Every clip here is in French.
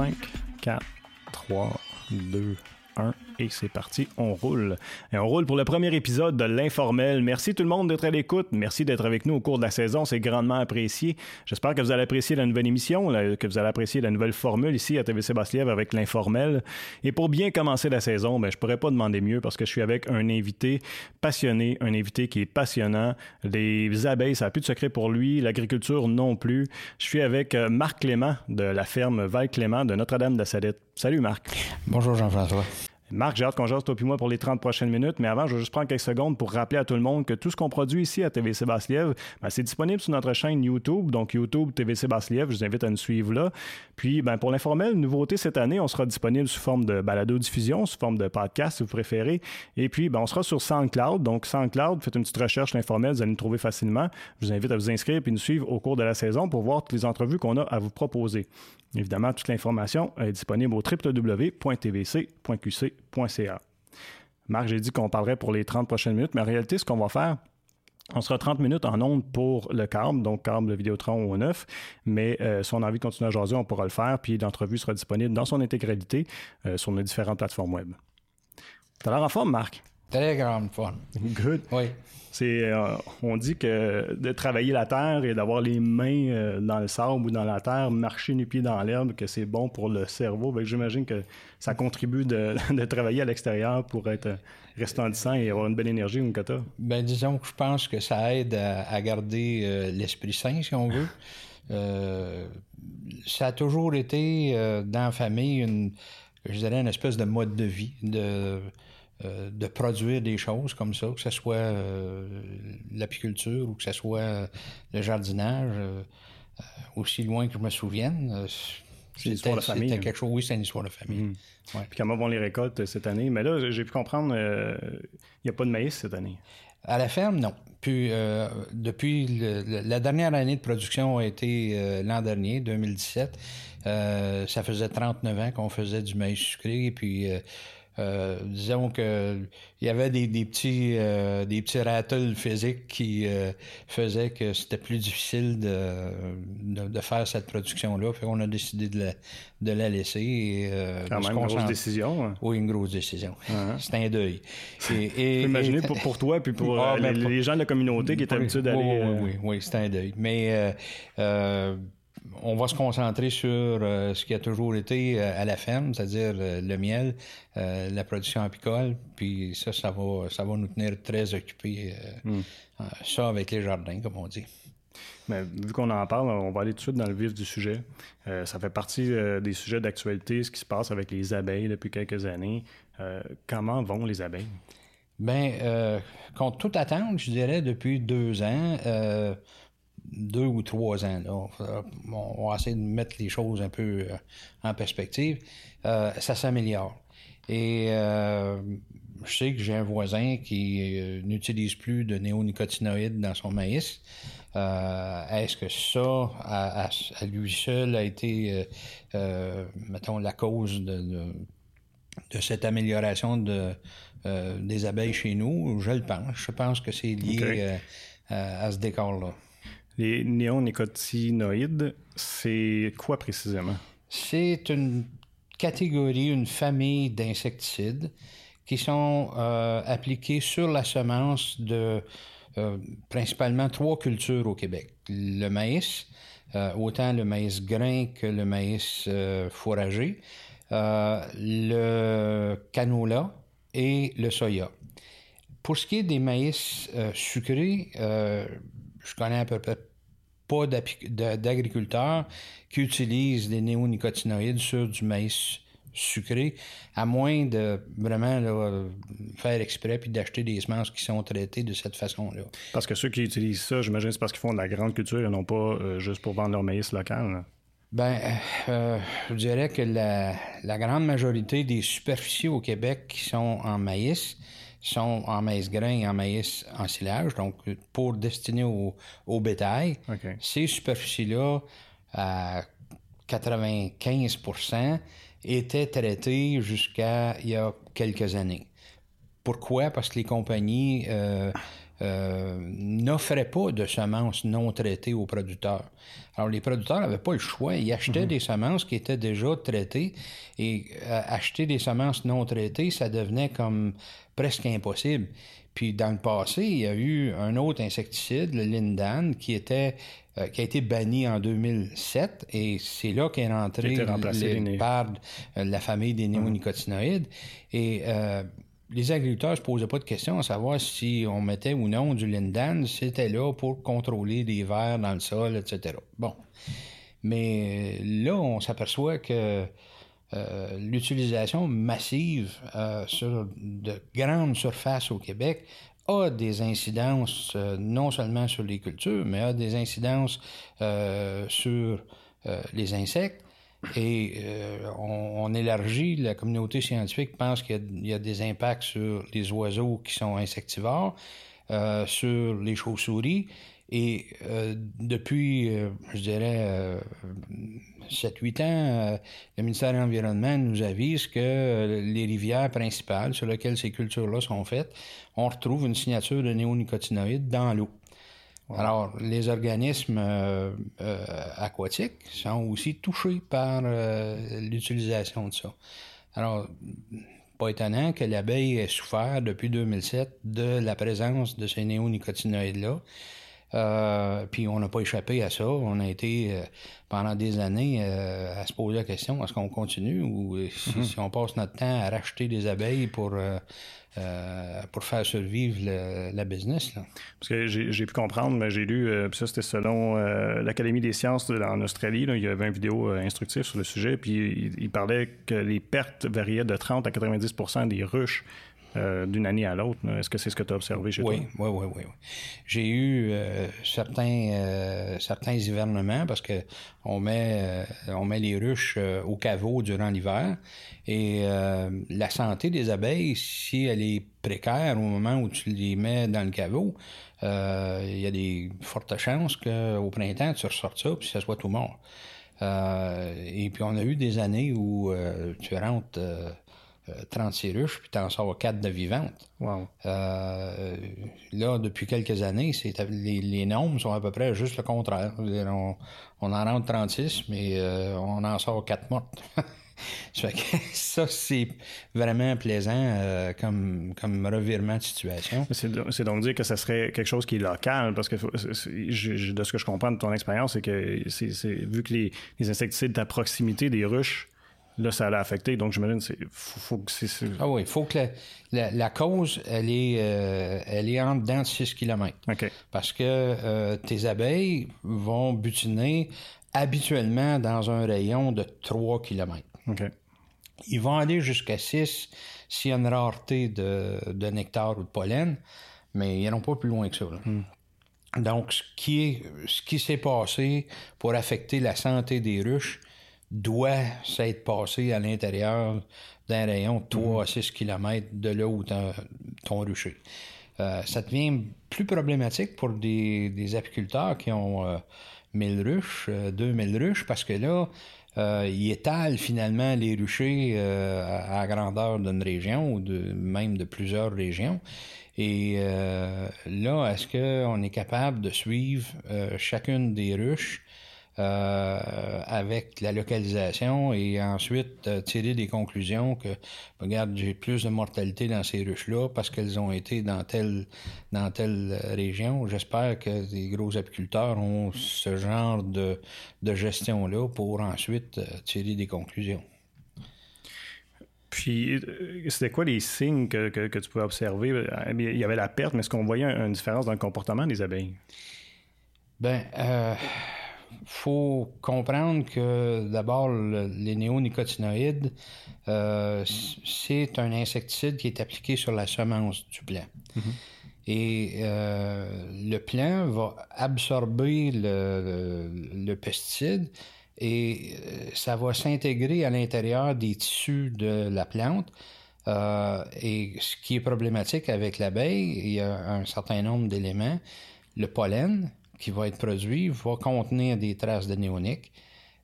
5, 4, 3, 2, 1 et c'est parti, on roule. Et on roule pour le premier épisode de l'informel. Merci tout le monde d'être à l'écoute. Merci d'être avec nous au cours de la saison. C'est grandement apprécié. J'espère que vous allez apprécier la nouvelle émission, que vous allez apprécier la nouvelle formule ici à TVC Basse-Lièvre avec l'informel. Et pour bien commencer la saison, ben, je pourrais pas demander mieux parce que je suis avec un invité passionné, un invité qui est passionnant. Les abeilles, ça n'a plus de secret pour lui. L'agriculture non plus. Je suis avec euh, Marc Clément de la ferme Val-Clément de Notre-Dame de la Salette. Salut Marc. Bonjour Jean-François. Marc, j'ai hâte qu'on jase toi puis moi pour les 30 prochaines minutes, mais avant, je vais juste prendre quelques secondes pour rappeler à tout le monde que tout ce qu'on produit ici à TVC Basse-Lièvre, ben, c'est disponible sur notre chaîne YouTube, donc YouTube TVC Basse-Lièvre, je vous invite à nous suivre là. Puis, ben, pour l'informel, nouveauté cette année, on sera disponible sous forme de balado-diffusion, sous forme de podcast si vous préférez. Et puis, ben, on sera sur SoundCloud, donc SoundCloud, faites une petite recherche l'informel, vous allez nous trouver facilement. Je vous invite à vous inscrire puis nous suivre au cours de la saison pour voir toutes les entrevues qu'on a à vous proposer. Évidemment, toute l'information est disponible au Marc, j'ai dit qu'on parlerait pour les 30 prochaines minutes, mais en réalité, ce qu'on va faire, on sera 30 minutes en ondes pour le câble, donc câble de Vidéotron au 9, mais euh, si on a envie de continuer à jaser, on pourra le faire, puis l'entrevue sera disponible dans son intégralité euh, sur nos différentes plateformes web. T'as l'air en forme, Marc? Très grande forme. Good. Oui. C'est, euh, on dit que de travailler la terre et d'avoir les mains euh, dans le sable ou dans la terre, marcher nu pied dans l'herbe, que c'est bon pour le cerveau. Ben, j'imagine que ça contribue de, travailler à l'extérieur pour être resplendissant et avoir une belle énergie, une kata. Ben, disons que je pense que ça aide à, garder euh, l'esprit sain, si on veut. ça a toujours été dans la famille une, je dirais, une espèce de mode de vie, de euh, de produire des choses comme ça, que ce soit euh, l'apiculture ou que ce soit euh, le jardinage, aussi loin que je me souvienne. c'est une histoire de famille. C'était hein. quelque chose, oui, c'est une histoire de famille. Mhm. Puis comment vont les récoltes cette année? Mais là, j'ai pu comprendre, il n'y a pas de maïs cette année. À la ferme, non. Puis, depuis la dernière année de production a été l'an dernier, 2017. ça faisait 39 ans qu'on faisait du maïs sucré. Et puis, euh, disons que il y avait des, petits euh, des petits rattles physiques qui euh, faisaient que c'était plus difficile de, de, faire cette production là. Fait qu'on a décidé de la, de la laisser. Et, Quand même une grosse décision. Hein. Oui, une grosse décision. Uh-huh. C'est un deuil. Et, et, pour, pour toi puis pour ah, ben, les, gens de la communauté qui étaient habitués d'aller. Oui, oui, oui, oui c'est un deuil. Mais on va se concentrer sur euh, ce qui a toujours été euh, à la ferme, c'est-à-dire euh, le miel, la production apicole, puis ça, ça va, ça va nous tenir très occupés. Hmm. Ça avec les jardins, comme on dit. Mais vu qu'on en parle, on va aller tout de suite dans le vif du sujet. ça fait partie des sujets d'actualité, ce qui se passe avec les abeilles depuis quelques années. comment vont les abeilles? Bien, contre toute attente, je dirais, depuis deux ans, deux ou trois ans. On, va essayer de mettre les choses un peu euh, en perspective. Euh, ça s'améliore. Et euh, je sais que j'ai un voisin qui n'utilise plus de néonicotinoïdes dans son maïs. Est-ce que ça, à, lui seul, a été, mettons, la cause de, de, cette amélioration de, des abeilles chez nous? Je le pense. Je pense que c'est lié à ce décor-là. Les néonicotinoïdes, c'est quoi précisément? C'est une catégorie, une famille d'insecticides qui sont euh, appliqués sur la semence de euh, principalement trois cultures au Québec. Le maïs, euh, autant le maïs grain que le maïs fourragé, le canola et le soya. Pour ce qui est des maïs sucrés, je connais à peu près pas d'agriculteurs qui utilisent des néonicotinoïdes sur du maïs sucré, à moins de vraiment faire exprès puis d'acheter des semences qui sont traitées de cette façon-là. Parce que ceux qui utilisent ça, j'imagine, c'est parce qu'ils font de la grande culture et non pas euh, juste pour vendre leur maïs local. Ben, euh, je dirais que la, la, grande majorité des superficies au Québec qui sont en maïs, sont en maïs grain et en maïs en silage, donc pour destiner au, au bétail. Ces superficies-là, à 95% étaient traitées jusqu'à il y a quelques années. pourquoi? Parce que les compagnies euh, euh, n'offraient pas de semences non traitées aux producteurs. Alors, les producteurs n'avaient pas le choix. Ils achetaient mhm. des semences qui étaient déjà traitées et euh, acheter des semences non traitées, ça devenait comme presque impossible. Puis dans le passé, il y a eu un autre insecticide, le Lindan, qui était qui a été banni en 2007 et c'est là qu'est rentré les, par la famille des néonicotinoïdes. Et les agriculteurs ne se posaient pas de questions à savoir si on mettait ou non du lindan, c'était là pour contrôler les vers dans le sol, etc. Bon. Mais là, on s'aperçoit que euh, l'utilisation massive euh, sur de grandes surfaces au Québec a des incidences euh, non seulement sur les cultures, mais a des incidences sur les insectes et euh, on, élargit, la communauté scientifique pense qu'il y, a des impacts sur les oiseaux qui sont insectivores, euh, sur les chauves-souris. Et euh, depuis, je dirais, 7-8 ans, le ministère de l'Environnement nous avise que les rivières principales sur lesquelles ces cultures-là sont faites, on retrouve une signature de néonicotinoïdes dans l'eau. Alors, les organismes euh, euh, aquatiques sont aussi touchés par euh, l'utilisation de ça. Alors, pas étonnant que l'abeille ait souffert depuis 2007 de la présence de ces néonicotinoïdes-là. Euh, puis on n'a pas échappé à ça. On a été pendant des années à se poser la question est-ce qu'on continue ou si, mm-hmm. si, on passe notre temps à racheter des abeilles pour euh, pour faire survivre la business. Parce que j'ai pu comprendre, mais j'ai lu, euh, ça c'était selon euh, l'Académie des sciences en Australie, il y avait une vidéo instructive sur le sujet, puis il, parlait que les pertes variaient de 30 à 90% des ruches euh, d'une année à l'autre. Est-ce que c'est ce que tu as observé chez toi? Oui, oui, oui. oui. J'ai eu euh, certains, euh, certains hivernements parce que on met, on met les ruches au caveau durant l'hiver et la santé des abeilles, si elle est précaire au moment où tu les mets dans le caveau, il y a des fortes chances qu'au printemps, tu ressortes ça puis ça soit tout mort. et puis on a eu des années où tu rentres 36 euh, ruches, puis t'en sors 4 de vivantes. Euh, là, depuis quelques années, c'est les, les, nombres sont à peu près juste le contraire. On, on en rentre 36, mais euh, on en sort 4 mortes. ça, c'est vraiment plaisant comme, comme revirement de situation. C'est donc dire que ça serait quelque chose qui est local, parce que de ce que je comprends de ton expérience, c'est que c'est vu que les, les insecticides à proximité des ruches là, ça l'a affecté. Donc, j'imagine c'est faut, que c'est. Ah oui, il faut que la, cause, elle est, euh, elle est en dedans de 6 km. OK. Parce que euh, tes abeilles vont butiner habituellement dans un rayon de 3 km. OK. Ils vont aller jusqu'à 6 s'il y a une rareté de, nectar ou de pollen, mais ils n'iront pas plus loin que ça. Hmm. Donc, ce qui est, ce qui s'est passé pour affecter la santé des ruches, doit s'être passé à l'intérieur d'un rayon de 3 à 6 km de là où ton rucher. Euh, ça devient plus problématique pour des, apiculteurs qui ont euh, 1000 ruches, euh, 2000 ruches, parce que là, euh, ils étalent finalement les ruchers à, grandeur d'une région ou de, même de plusieurs régions. Et là, est-ce qu'on est capable de suivre chacune des ruches euh, avec la localisation et ensuite euh, tirer des conclusions que regarde j'ai plus de mortalité dans ces ruches là parce qu'elles ont été dans telle dans telle région j'espère que les gros apiculteurs ont ce genre de, de gestion là pour ensuite euh, tirer des conclusions puis, c'était quoi les signes que, que, tu pouvais observer? Il y avait la perte, mais est-ce qu'on voyait une différence dans le comportement des abeilles? Ben, euh, faut comprendre que d'abord, les néonicotinoïdes, euh, c'est un insecticide qui est appliqué sur la semence du plant. Mm-hmm. Et euh, le plant va absorber le, pesticide et euh, ça va s'intégrer à l'intérieur des tissus de la plante. et ce qui est problématique avec l'abeille, il y a un certain nombre d'éléments. Le pollen, qui va être produit va contenir des traces de néoniques.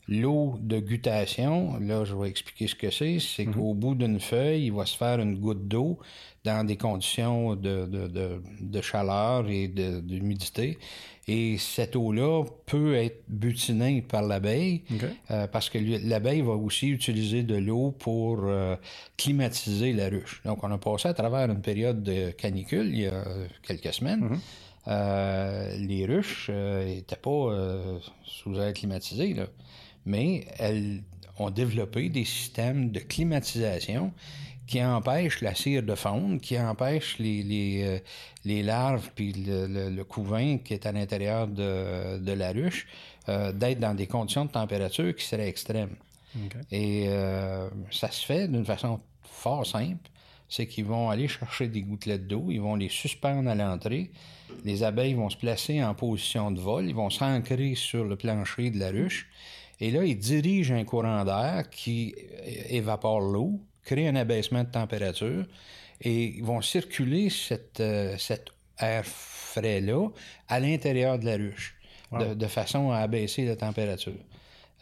L'eau de guttation, là, je vais expliquer ce que c'est. C'est qu'au bout d'une feuille, il va se faire une goutte d'eau dans des conditions de, de, de, de chaleur et d'humidité. Et cette eau-là peut être butinée par l'abeille euh, parce que l'abeille va aussi utiliser de l'eau pour euh, climatiser la ruche. Donc, on a passé à travers une période de canicule il y a quelques semaines. Euh, les ruches n'étaient pas sous air climatisé, là mais elles ont développé des systèmes de climatisation qui empêchent la cire de fondre, qui empêchent les, les, euh, les larves puis le, le, couvain qui est à l'intérieur de, de, la ruche euh, d'être dans des conditions de température qui seraient extrêmes. Et euh, ça se fait d'une façon fort simple. C'est qu'ils vont aller chercher des gouttelettes d'eau, ils vont les suspendre à l'entrée. Les abeilles vont se placer en position de vol, ils vont s'ancrer sur le plancher de la ruche. Et là, il dirige un courant d'air qui évapore l'eau, crée un abaissement de température et ils vont circuler cette, euh, cet air frais-là à l'intérieur de la ruche de, façon à abaisser la température.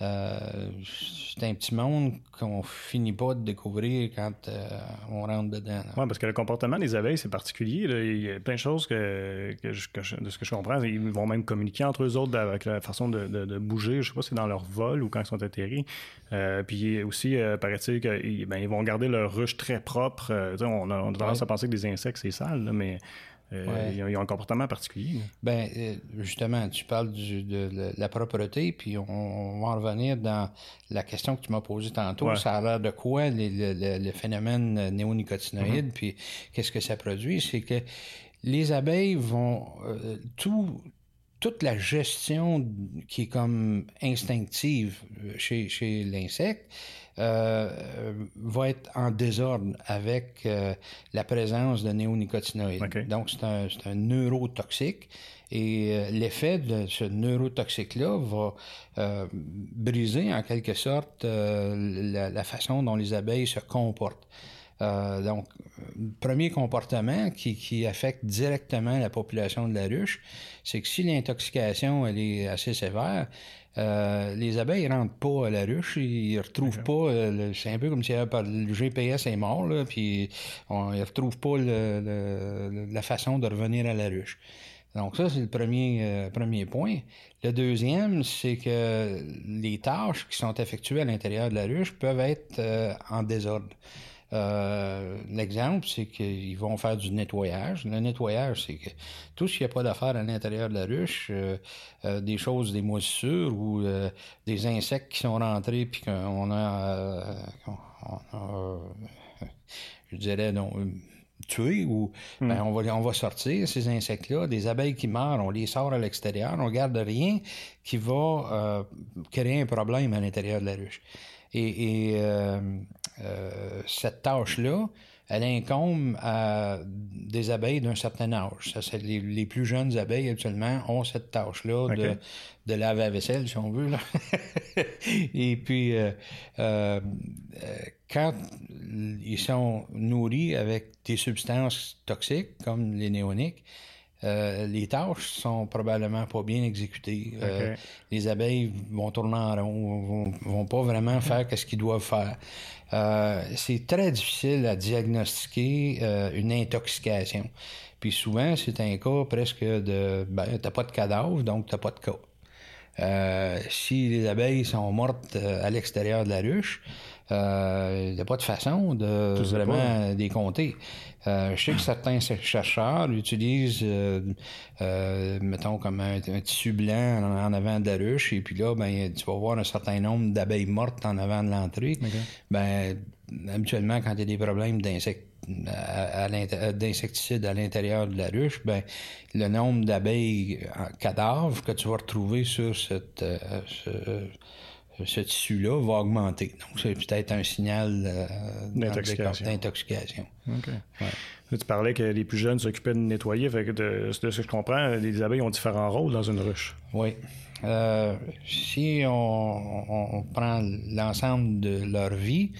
Euh, c'est un petit monde qu'on finit pas de découvrir quand euh, on rentre dedans. Oui, parce que le comportement des abeilles, c'est particulier. Il y a plein de choses que, de ce que je comprends. Ils vont même communiquer entre eux autres avec la façon de, bouger. Je sais pas si c'est dans leur vol ou quand ils sont atterris. Euh, puis aussi, paraît-il qu'ils ben, vont garder leur ruche très propre. on, a, tendance à penser que des insectes, c'est sale, mais euh, ils, ont, un comportement particulier. Ben, euh, justement, tu parles de, la propreté, puis on, va en revenir dans la question que tu m'as posée tantôt. Ça a l'air de quoi le, phénomène néonicotinoïde, mm-hmm. puis qu'est-ce que ça produit? C'est que les abeilles vont euh, tout toute la gestion qui est comme instinctive chez, chez l'insecte euh, va être en désordre avec euh, la présence de néonicotinoïdes. Donc, c'est un, un, neurotoxique. Et euh, l'effet de ce neurotoxique-là va euh, briser en quelque sorte la, la, façon dont les abeilles se comportent. donc, premier comportement qui, qui, affecte directement la population de la ruche, c'est que si l'intoxication elle est assez sévère, euh, les abeilles ne rentrent pas à la ruche, ils retrouvent pas. Euh, c'est un peu comme si le GPS est mort, là, puis on, ils retrouvent pas la façon de revenir à la ruche. Donc ça, c'est le premier, euh, premier point. Le deuxième, c'est que les tâches qui sont effectuées à l'intérieur de la ruche peuvent être en désordre. Euh, l'exemple, c'est qu'ils vont faire du nettoyage. Le nettoyage, c'est que tout ce qu'il n'y a pas d'affaires à l'intérieur de la ruche, euh, euh, des choses, des moisissures ou des insectes qui sont rentrés puis qu'on a, je dirais, non, tué ou hmm. ben, on, va, on va sortir ces insectes-là, des abeilles qui meurent, on les sort à l'extérieur, on garde rien qui va créer un problème à l'intérieur de la ruche. Et, euh, euh, cette tâche-là, elle incombe à des abeilles d'un certain âge. Ça, les, plus jeunes abeilles, actuellement, ont cette tâche-là de, de laver la vaisselle, si on veut. Là. Et puis, euh, quand ils sont nourris avec des substances toxiques, comme les néoniques, euh, les tâches sont probablement pas bien exécutées. Euh, les abeilles vont tourner en rond, vont, vont pas vraiment faire ce qu'ils doivent faire. Euh, c'est très difficile à diagnostiquer une intoxication. Puis souvent, c'est un cas presque de ben, t'as pas de cadavre, donc t'as pas de cas. si les abeilles sont mortes à l'extérieur de la ruche, il n'y a pas de façon de vraiment décompter. Euh, je sais que certains chercheurs utilisent, euh, euh, mettons, comme un, tissu blanc en, avant de la ruche, et puis là, ben, tu vas voir un certain nombre d'abeilles mortes en avant de l'entrée. Ben, habituellement, quand il y a des problèmes d'insectes d'insecticides à l'intérieur de la ruche, ben, le nombre d'abeilles cadavres que tu vas retrouver sur cette, ce tissu-là va augmenter. Donc, c'est peut-être un signal euh, d'intoxication. Tu parlais que les plus jeunes s'occupaient de nettoyer. Fait que de, ce que je comprends, les abeilles ont différents rôles dans une ruche. Oui. Euh, si on, prend l'ensemble de leur vie,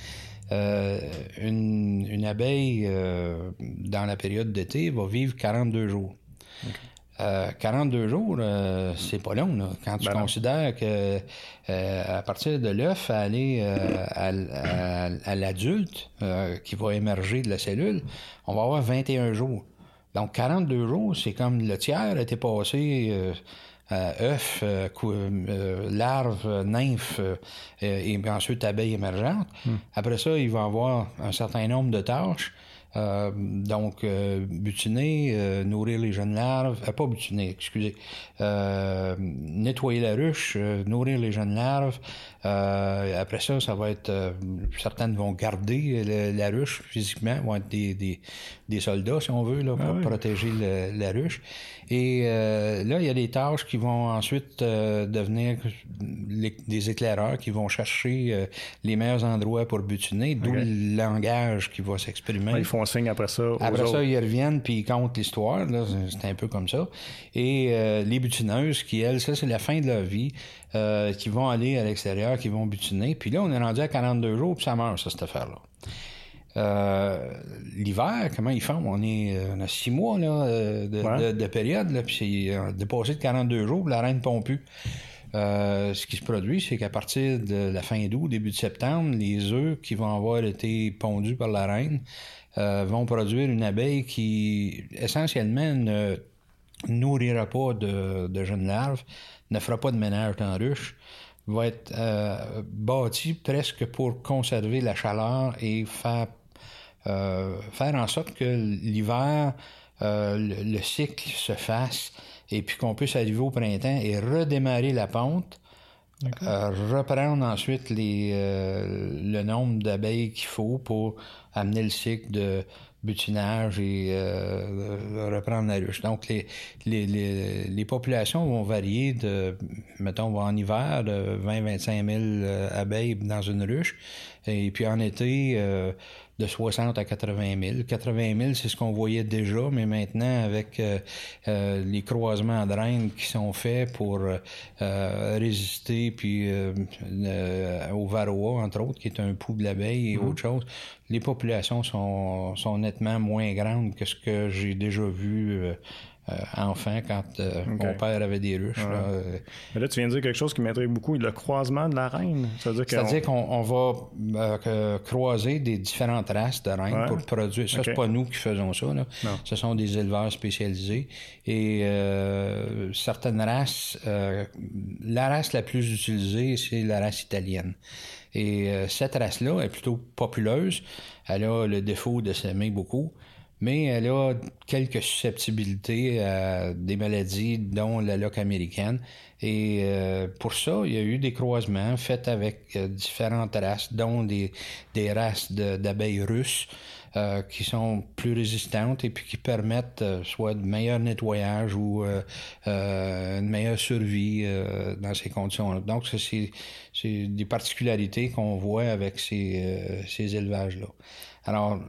euh, une, abeille dans la période d'été va vivre 42 jours. 42 jours, c'est pas long. Là. Quand tu Ben considères que à partir de l'œuf à aller à, à- à l'adulte euh, qui va émerger de la cellule, on va avoir 21 jours. Donc 42 jours, c'est comme le tiers a été passé euh, à œuf, euh, euh, larve, euh, nymphe euh, et ensuite abeille émergente. Après ça, il va avoir un certain nombre de tâches. Euh, donc, euh, butiner, euh, nourrir les jeunes larves, euh, pas butiner, excusez, euh, nettoyer la ruche, euh, nourrir les jeunes larves. Euh, après ça, ça va être, euh, certaines vont garder le- la ruche physiquement, vont être des, des, des soldats, si on veut, là, pour protéger le- la ruche. Et euh, là, il y a des tâches qui vont ensuite euh, devenir les- des éclaireurs qui vont chercher euh, les meilleurs endroits pour butiner, d'où le langage qui va s'exprimer. Ouais, ils font signe après ça aux Après autres. ça, ils reviennent puis ils comptent l'histoire. C'est un peu comme ça. Et euh, les butineuses, qui, elles, ça, c'est la fin de leur vie, euh, qui vont aller à l'extérieur, qui vont butiner. Puis là, on est rendu à 42 jours, puis ça meurt, ça, cette affaire-là. Euh, L'hiver, comment ils font? On, est, euh, on a six mois là, euh, de, Ouais. de- de période, là, puis c'est dépassé de 42 jours, puis la reine. Euh, ce qui se produit, c'est qu'à partir de la fin d'août, début de septembre, les œufs qui vont avoir été pondus par la reine euh, vont produire une abeille qui, essentiellement, ne nourrira pas de, de jeunes larves, ne fera pas de ménage dans la ruche, va être euh, bâtie presque pour conserver la chaleur et faire, faire en sorte que l'hiver, euh, le, le cycle se fasse et puis qu'on puisse arriver au printemps et redémarrer la pente. Euh, reprendre ensuite les, euh, le nombre d'abeilles qu'il faut pour amener le cycle de butinage et euh, reprendre la ruche. Donc, les, les, les, les populations vont varier de, mettons, en hiver, de 20-25 000 euh, abeilles dans une ruche, et puis en été, euh, de 60 à 80 000. 80 000, c'est ce qu'on voyait déjà, mais maintenant, avec euh, euh, les croisements de reines qui sont faits pour euh, résister puis au varroa, entre autres, qui est un pouls de l'abeille et autre chose, les populations sont, sont nettement moins grandes que ce que j'ai déjà vu enfant quand euh, mon père avait des ruches. là. Euh, Mais là, tu viens de dire quelque chose qui m'intrigue beaucoup, le croisement de la reine. C'est-à-dire qu'on- va euh, croiser des différentes races de reines Ouais. pour produire. Ça, Ok. c'est pas nous qui faisons ça. Là. Ce sont des éleveurs spécialisés. Et euh, certaines races, euh, la race la plus utilisée, c'est la race italienne. Et euh, cette race-là est plutôt populeuse. Elle a le défaut de s'aimer beaucoup. Mais elle a quelques susceptibilités à des maladies, dont la loque américaine. Et euh, pour ça, il y a eu des croisements faits avec euh, différentes races, dont des, des races d'abeilles russes euh, qui sont plus résistantes et puis qui permettent euh, soit de meilleur nettoyage ou euh, euh, une meilleure survie euh, dans ces conditions-là. Donc, ça, c'est des particularités qu'on voit avec ces, euh, ces élevages-là. Alors,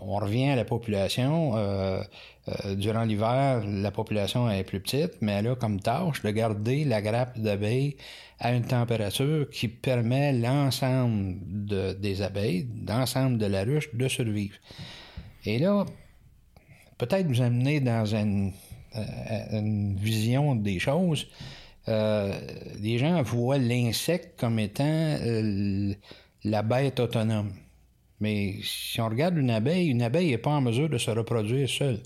on revient à la population. euh, euh, durant l'hiver, la population est plus petite, mais elle a comme tâche de garder la grappe d'abeilles à une température qui permet l'ensemble de- des abeilles, l'ensemble de la ruche, de survivre. Et là, peut-être vous amener dans une, euh, vision des choses. Les gens voient l'insecte comme étant la bête autonome. Mais si on regarde une abeille, une abeille n'est pas en mesure de se reproduire seule.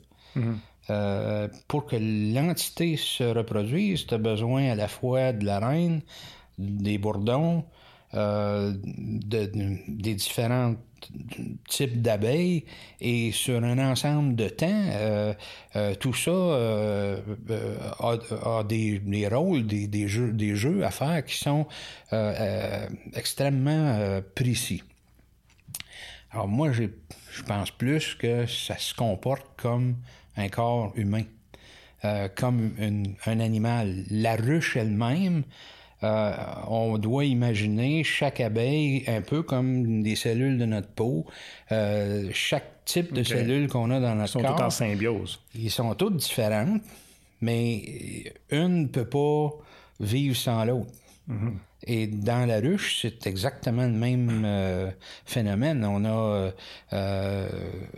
Euh, pour que l'entité se reproduise, tu as besoin à la fois de la reine, des bourdons, euh, de- de- des différents types d'abeilles et sur un ensemble de temps, euh, euh, tout ça a, a des, des rôles, des, des jeux, des jeux à faire qui sont extrêmement précis. Alors moi, je pense plus que ça se comporte comme un corps humain, euh, comme une- un animal. La ruche elle-même, euh, on doit imaginer chaque abeille un peu comme des cellules de notre peau. Euh, chaque type de cellule qu'on a dans notre Ils sont corps. tous en symbiose. Ils sont toutes différentes, mais une ne peut pas vivre sans l'autre. Et dans la ruche, c'est exactement le même euh, phénomène. On a euh, euh,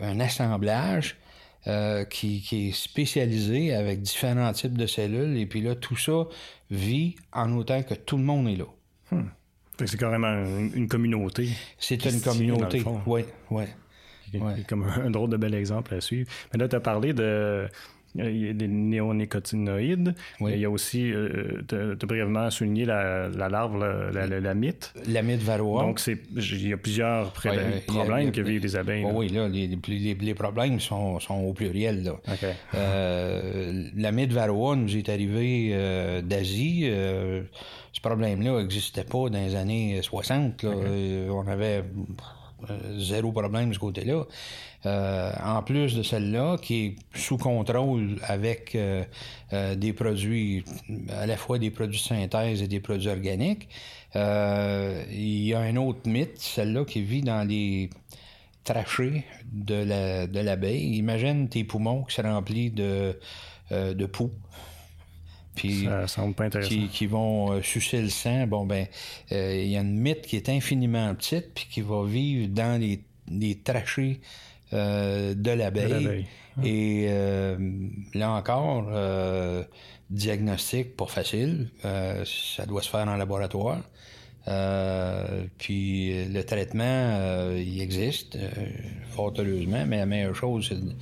un assemblage qui, qui, est spécialisé avec différents types de cellules. Et puis là, tout ça vit en autant que tout le monde est là. Hmm. C'est carrément une, communauté. C'est une communauté, oui, oui. Comme un drôle de bel exemple à suivre. Mais là, tu as parlé de il y a des néonicotinoïdes. Il y a aussi, euh, tu as brièvement souligné la, larve, la, la, la, mythe. La mythe varroa. Donc, il y a plusieurs problèmes que vivent les abeilles. oui, là, les, les, problèmes sont, sont, au pluriel. Là. Euh, la mythe varroa nous est arrivée euh, d'Asie. ce problème-là n'existait pas dans les années 60. On avait zéro problème de ce côté-là. Euh, en plus de celle-là, qui est sous contrôle avec euh, euh, des produits, à la fois des produits de synthèse et des produits organiques, il y a un autre mythe, celle-là qui vit dans les trachées de l'abeille. Imagine tes poumons qui sont remplis de, de poux. Puis, ça semble pas intéressant. Qui, vont sucer le sang. Bon, ben, il y a une mythe qui est infiniment petite, puis qui va vivre dans les, les trachées euh, de l'abeille. Et euh, là encore, euh, diagnostic pas facile. ça doit se faire en laboratoire. puis le traitement, il existe, fort heureusement, mais la meilleure chose, c'est de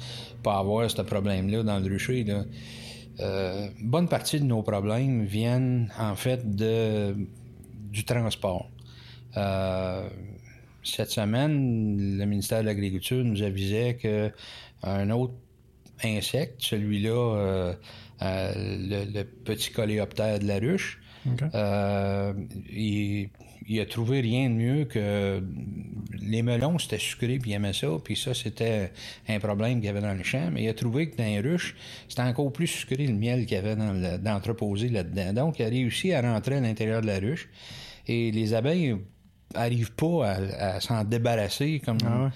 pas avoir ce problème-là dans le rucher. Bonne partie de nos problèmes viennent en fait de, du transport. Cette semaine, le ministère de l'Agriculture nous avisait qu'un autre insecte, celui-là, euh, euh, le, petit coléoptère de la ruche, euh, il, a trouvé rien de mieux que les melons, c'était sucré, puis il aimait ça, puis ça, c'était un problème qu'il y avait dans le champ, mais il a trouvé que dans les ruches, c'était encore plus sucré le miel qu'il y avait dans d'entreposé là-dedans. Donc, il a réussi à rentrer à l'intérieur de la ruche. Et les abeilles arrive pas à, s'en débarrasser comme ah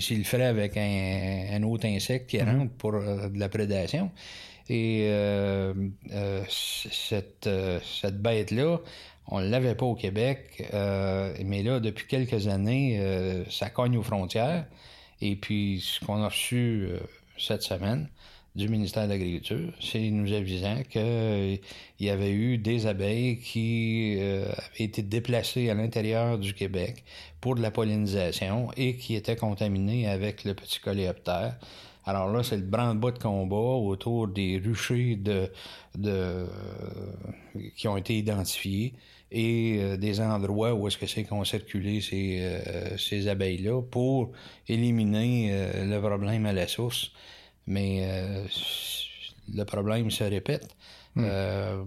s'il le ferait avec un, autre insecte qui mm-hmm. rentre pour euh, de la prédation. Et euh, euh, cette, cette bête-là, on l'avait pas au Québec, mais là, depuis quelques années, ça cogne aux frontières. Et puis, ce qu'on a reçu cette semaine, du ministère de l'Agriculture, c'est nous avisant qu'il y avait eu des abeilles qui euh, avaient été déplacées à l'intérieur du Québec pour de la pollinisation et qui étaient contaminées avec le petit coléoptère. Alors là, c'est le branle-bas de combat autour des ruchers de, qui ont été identifiés et euh, des endroits où est-ce que c'est qu'ont circulé ces, euh, ces abeilles-là pour éliminer le problème à la source mais euh, le problème se répète. Hmm. Euh,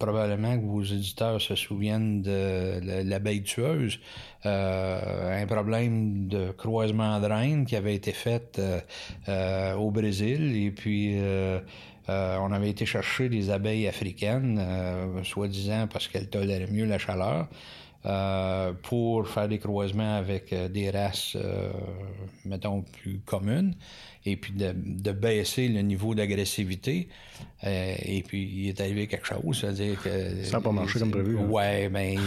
probablement que vos éditeurs se souviennent de l'abeille tueuse, euh, un problème de croisement de reine qui avait été fait au Brésil et puis on avait été chercher des abeilles africaines, soi-disant parce qu'elles toléraient mieux la chaleur. pour faire des croisements avec des races, mettons, plus communes et puis de, baisser le niveau d'agressivité. Euh, et puis, il est arrivé quelque chose, c'est-à-dire que... Ça n'a pas marché comme prévu. Hein. Ouais, ben,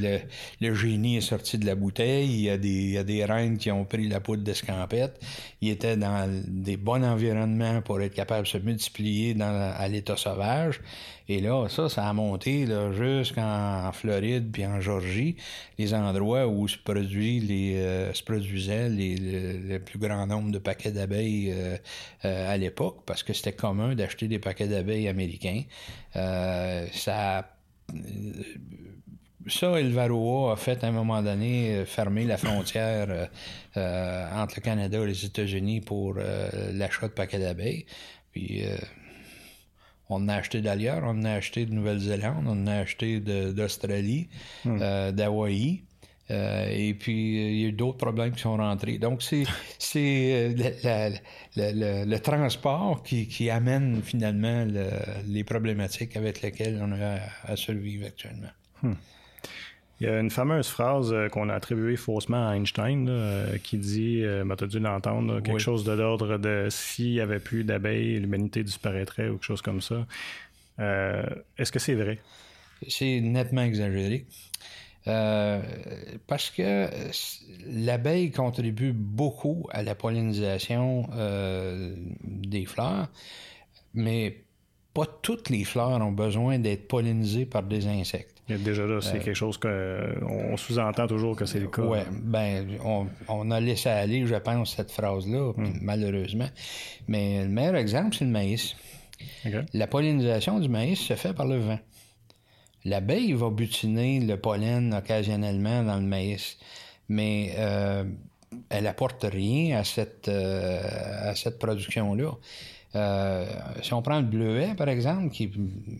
le, le, génie est sorti de la bouteille, il y, a des, il y a des reines qui ont pris la poudre d'escampette, il était dans des bons environnements pour être capable de se multiplier dans, à l'état sauvage, et là, ça, ça a monté jusqu'en Floride puis en Georgie, les endroits où se, produit les, euh, se produisaient les, le, plus grand nombre de paquets d'abeilles euh, euh, à l'époque, parce que c'était commun d'acheter des paquets d'abeilles américains. ça ça, El Varroa a fait à un moment donné fermer la frontière entre le Canada et les États-Unis pour l'achat de paquets d'abeilles. Puis on en a acheté d'ailleurs, on en a acheté de Nouvelle-Zélande, on en a acheté d'Australie, hmm. euh, d'Hawaï. Euh, et puis, il y a eu d'autres problèmes qui sont rentrés. Donc, c'est euh, le, transport qui, amène finalement les problématiques avec lesquelles on a à, survivre actuellement. Hmm. Il y a une fameuse phrase euh, qu'on a attribuée faussement à Einstein euh, qui dit, euh, tu as dû l'entendre, quelque chose de l'ordre de s'il n'y avait plus d'abeilles, l'humanité disparaîtrait ou quelque chose comme ça. Est-ce que c'est vrai? C'est nettement exagéré. Parce que l'abeille contribue beaucoup à la pollinisation des fleurs, mais pas toutes les fleurs ont besoin d'être pollinisées par des insectes. Déjà là, c'est quelque chose qu'on sous-entend toujours que c'est le cas. Oui, ben, on, a laissé aller, je pense, cette phrase-là, hmm. malheureusement. Mais le meilleur exemple, c'est le maïs. La pollinisation du maïs se fait par le vent. L'abeille va butiner le pollen occasionnellement dans le maïs, mais euh, elle apporte rien à cette, euh, à cette production-là. Euh, si on prend le bleuet, par exemple, qui est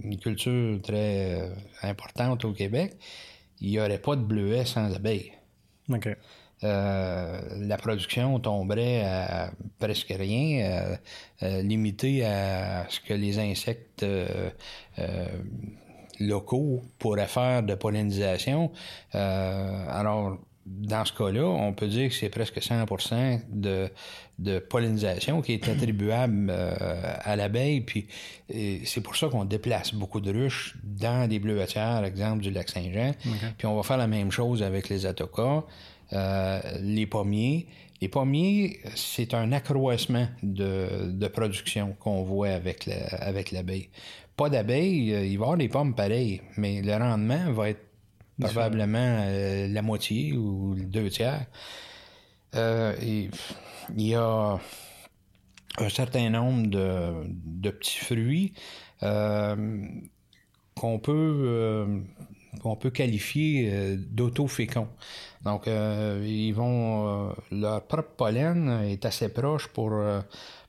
une culture très importante au Québec, il n'y aurait pas de bleuet sans abeilles. Euh, la production tomberait à presque rien, limitée à ce que les insectes locaux pourraient faire de pollinisation. alors, dans ce cas-là, on peut dire que c'est presque 100 de, de pollinisation qui est attribuable euh, à l'abeille. Puis c'est pour ça qu'on déplace beaucoup de ruches dans des bleuetières, exemple du lac Saint-Jean. Puis on va faire la même chose avec les atocas, euh, les pommiers. Les pommiers, c'est un accroissement de, de production qu'on voit avec avec l'abeille. Pas d'abeille, euh, il va y avoir des pommes pareilles, mais le rendement va être probablement euh, la moitié ou deux tiers. Euh, il y a un certain nombre de, petits fruits euh, qu'on peut qu'on peut qualifier d'autoféconds. Donc, ils vont leur propre pollen est assez proche pour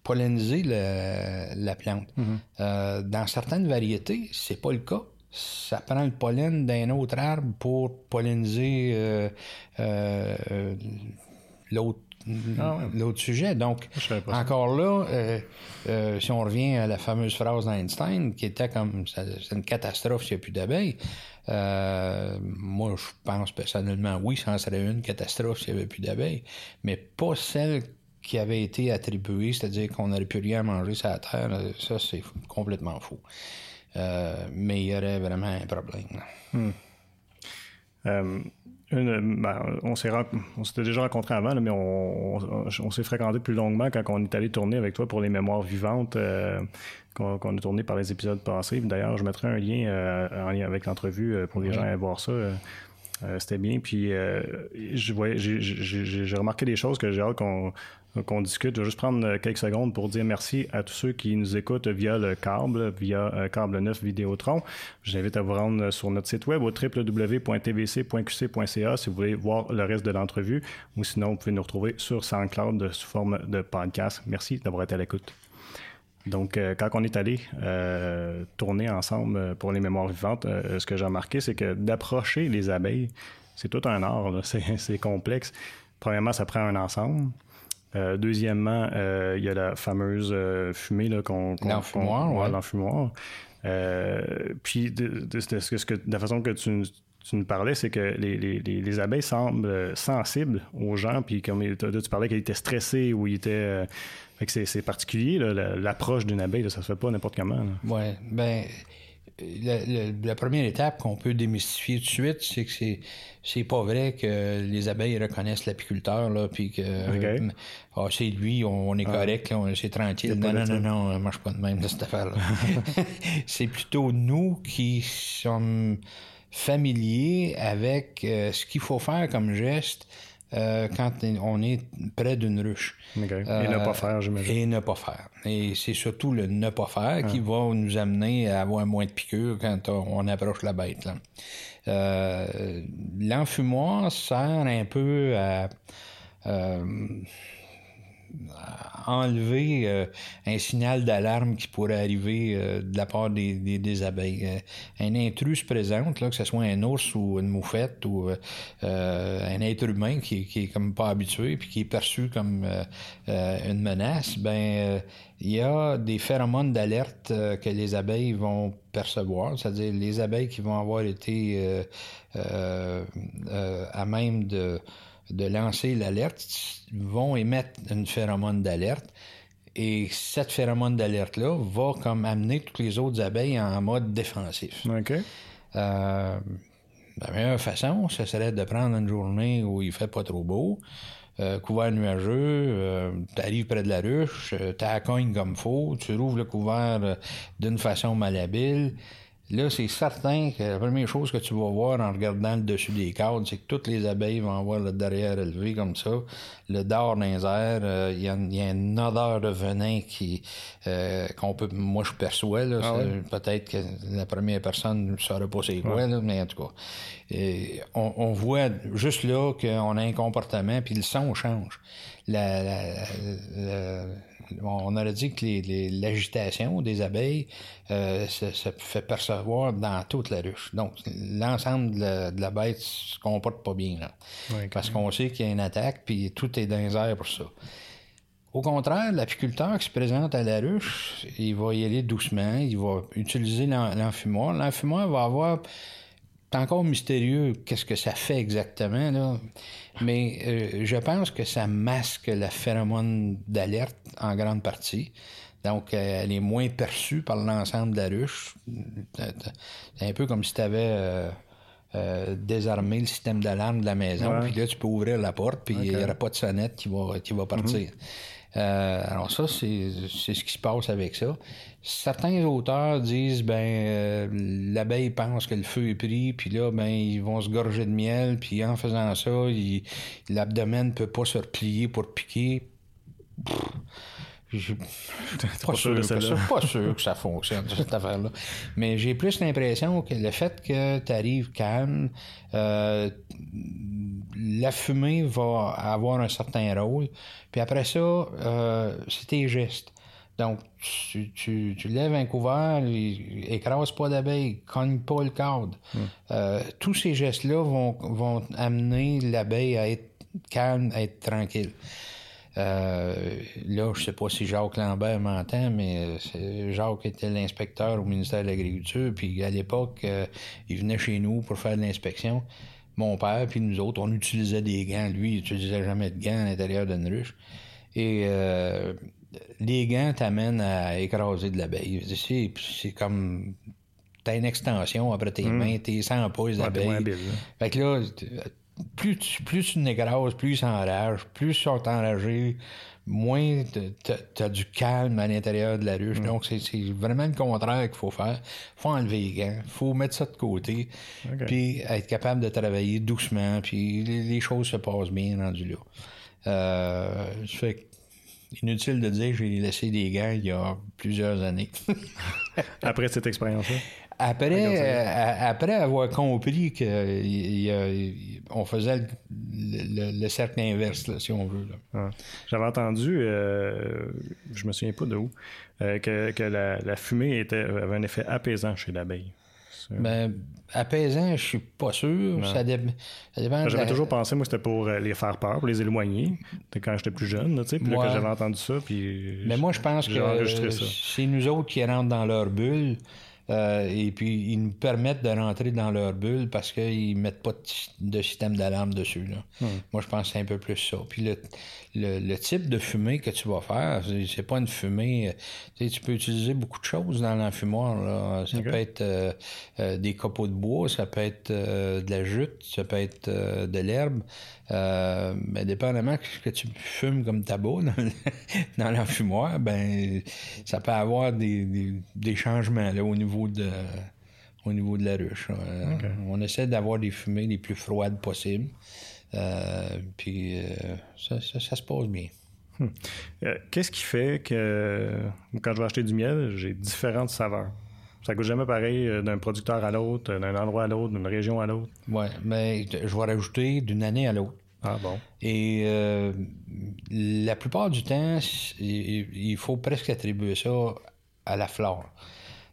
polliniser la, plante. Mm-hmm. dans certaines variétés, c'est pas le cas ça prend le pollen d'un autre arbre pour polliniser euh, euh, l'autre ah l'autre sujet. Donc, encore là, euh, si on revient à la fameuse phrase d'Einstein, qui était comme c'est une catastrophe s'il n'y a plus d'abeilles, moi, je pense personnellement, oui, ça en serait une catastrophe s'il n'y avait plus d'abeilles, mais pas celle qui avait été attribuée, c'est-à-dire qu'on n'aurait plus rien à manger sur la Terre. Ça, c'est complètement faux. Euh, mais il y aurait vraiment un problème. Hmm. Euh, ben, on s'était déjà rencontrés avant, mais on, s'est fréquenté plus longuement quand on est allé tourner avec toi pour les mémoires vivantes euh, qu'on a tourné par les épisodes passés. D'ailleurs, je mettrai un lien en lien avec l'entrevue pour les gens à voir ça. C'était bien. Puis j'ai remarqué des choses que j'ai hâte qu'on qu'on discute. Je vais juste prendre euh, quelques secondes pour dire merci à tous ceux qui nous écoutent via le câble, via euh, Câble 9 Vidéotron. Je vous invite à vous rendre sur notre site web au www.tvc.qc.ca si vous voulez voir le reste de l'entrevue ou sinon vous pouvez nous retrouver sur SoundCloud sous forme de podcast. Merci d'avoir été à l'écoute. Donc, euh, quand on est allé tourner ensemble pour les mémoires vivantes, ce que j'ai remarqué, c'est que d'approcher les abeilles, c'est tout un art, c'est complexe. Premièrement, ça prend un ensemble. Euh, deuxièmement, euh, il y a la fameuse euh, fumée qu'on. Qu l'enfumoir, l'enfumoir. puis, de, que, la façon que tu, nous parlais, c'est que les, abeilles semblent sensibles aux gens, puis comme tu parlais qu'elles étaient stressées ou ils étaient. c'est particulier, l'approche d'une abeille, ça se fait pas n'importe comment. Oui, ben la, première étape qu'on peut démystifier tout de suite, c'est que c'est c'est pas vrai que les abeilles reconnaissent l'apiculteur là, puis que ah, c'est lui, on, est ah. correct, c'est tranquille. Non, non, non, non, on marche pas de même cette affaire-là. c'est plutôt nous qui sommes familiers avec euh, ce qu'il faut faire comme geste euh, quand on est près d'une ruche. et ne pas faire, j'imagine. Et ne pas faire. Et c'est surtout le ne pas faire qui ah. va nous amener à avoir moins de piqûres quand on, approche la bête. Euh, l'enfumoir sert un peu à... Enlever euh, un signal d'alarme qui pourrait arriver euh, de la part des, abeilles. Euh, un intrus se présente, que ce soit un ours ou une moufette ou un être humain qui, qui est comme pas habitué puis qui est perçu comme une menace, ben il y a des phéromones d'alerte que les abeilles vont percevoir, c'est-à-dire les abeilles qui vont avoir été à même de de lancer l'alerte vont émettre une phéromone d'alerte. Et cette phéromone d'alerte-là va comme amener toutes les autres abeilles en mode défensif. OK. Euh, la meilleure façon, ce serait de prendre une journée où il fait pas trop beau, euh, couvert nuageux, euh, tu arrives près de la ruche, euh, tu la comme faut, tu rouvres le couvert d'une façon malhabile, Là, c'est certain que la première chose que tu vas voir en regardant le dessus des cadres, c'est que toutes les abeilles vont avoir le derrière élevé comme ça, le dard dans les airs, euh, il y, a, y, a une odeur de venin qui euh, qu'on peut moi je perçois là, ah peut-être que la première personne ne saurait pas c'est quoi là, mais en tout cas. Et on, on, voit juste là qu'on a un comportement puis le son change. La, la, la, on aurait dit que l'agitation des abeilles euh, se, se, fait percevoir dans toute la ruche. Donc, l'ensemble de, la, la bête se comporte pas bien. Là, parce qu'on sait qu'il y a une attaque, puis tout est dans les airs pour ça. Au contraire, l'apiculteur qui se présente à la ruche, il va y aller doucement, il va utiliser l'enfumoir. L'enfumoir va avoir c'est encore mystérieux qu'est-ce que ça fait exactement, là. Mais euh, je pense que ça masque la phéromone d'alerte en grande partie. Donc, euh, elle est moins perçue par l'ensemble de la ruche. C'est un peu comme si tu avais euh, euh, désarmé le système d'alarme de la maison, puis là, tu peux ouvrir la porte, puis il okay. n'y aura pas de sonnette qui va, qui va partir. Mm -hmm. Euh, alors ça, c'est ce qui se passe avec ça. Certains auteurs disent ben euh, l'abeille pense que le feu est pris, puis là ben ils vont se gorger de miel, puis en faisant ça, l'abdomen peut pas se replier pour piquer. Je suis pas, pas, sûr, que, pas sûr que ça fonctionne, cette affaire-là. Mais j'ai plus l'impression que le fait que tu arrives calme, euh, la fumée va avoir un certain rôle. Puis après ça, euh, c'est tes gestes. Donc, tu, tu, tu, lèves un couvert, écrase pas d'abeilles, cogne pas le cadre. Mm. Euh, tous ces gestes-là vont, vont amener l'abeille à être calme, à être tranquille. Euh, là, je sais pas si Jacques Lambert m'entend, mais Jacques était l'inspecteur au ministère de l'Agriculture, puis à l'époque, euh, il venait chez nous pour faire de l'inspection. Mon père, puis nous autres, on utilisait des gants. Lui, il utilisait jamais de gants à l'intérieur d'une ruche. Et euh, les gants t'amènent à écraser de l'abeille. C'est comme t'as une extension après tes mmh. mains, t'es sans pouces d'abeille. Ouais, fait que là, plus tu, plus tu n'écrases, plus ils s'enragent, plus ils sont enragés, moins tu as du calme à l'intérieur de la ruche. Mm. Donc, c'est vraiment le contraire qu'il faut faire. faut enlever les gants, faut mettre ça de côté, okay. puis être capable de travailler doucement, puis les, les choses se passent bien rendu là. Euh, fait inutile de dire que j'ai laissé des gants il y a plusieurs années. Après cette expérience-là? Après, euh, après avoir compris qu'on faisait le, le, le, cercle inverse, là, si on veut. Ah. J'avais entendu, euh, je me souviens pas de où, euh, que, que la, la, fumée était, avait un effet apaisant chez l'abeille. Ben, apaisant, je suis pas sûr. Ça, dé... ça, dépend. J'avais la... toujours pensé, moi, c'était pour les faire peur, pour les éloigner. Quand j'étais plus jeune, tu sais. Puis là, j'avais entendu ça, puis. Mais moi, je pense que c'est nous autres qui rentrent dans leur bulle. Euh, et puis, ils nous permettent de rentrer dans leur bulle parce qu'ils mettent pas de, système d'alarme dessus. Là. Moi, je pense que c'est un peu plus ça. Puis le, le, le, type de fumée que tu vas faire, c'est pas une fumée... Tu, sais, tu peux utiliser beaucoup de choses dans l'enfumoir. Là. Ça okay. peut être euh, euh, des copeaux de bois, ça peut être euh, de la jute, ça peut être euh, de l'herbe. Mais dépendamment ce que tu fumes comme tabac dans, dans l'enfumoir, ben ça peut avoir des, des, des changements là, au niveau de au niveau de la ruche. Okay. On essaie d'avoir des fumées les plus froides possibles. Euh, puis euh, ça, ça, ça, se passe bien. Hmm. Euh, Qu'est-ce qui fait que quand je vais acheter du miel, j'ai différentes saveurs? Ça goûte jamais pareil d'un producteur à l'autre, d'un endroit à l'autre, d'une région à l'autre. Oui, mais je vais rajouter d'une année à l'autre. Ah bon. Et euh, la plupart du temps, il faut presque attribuer ça à la flore.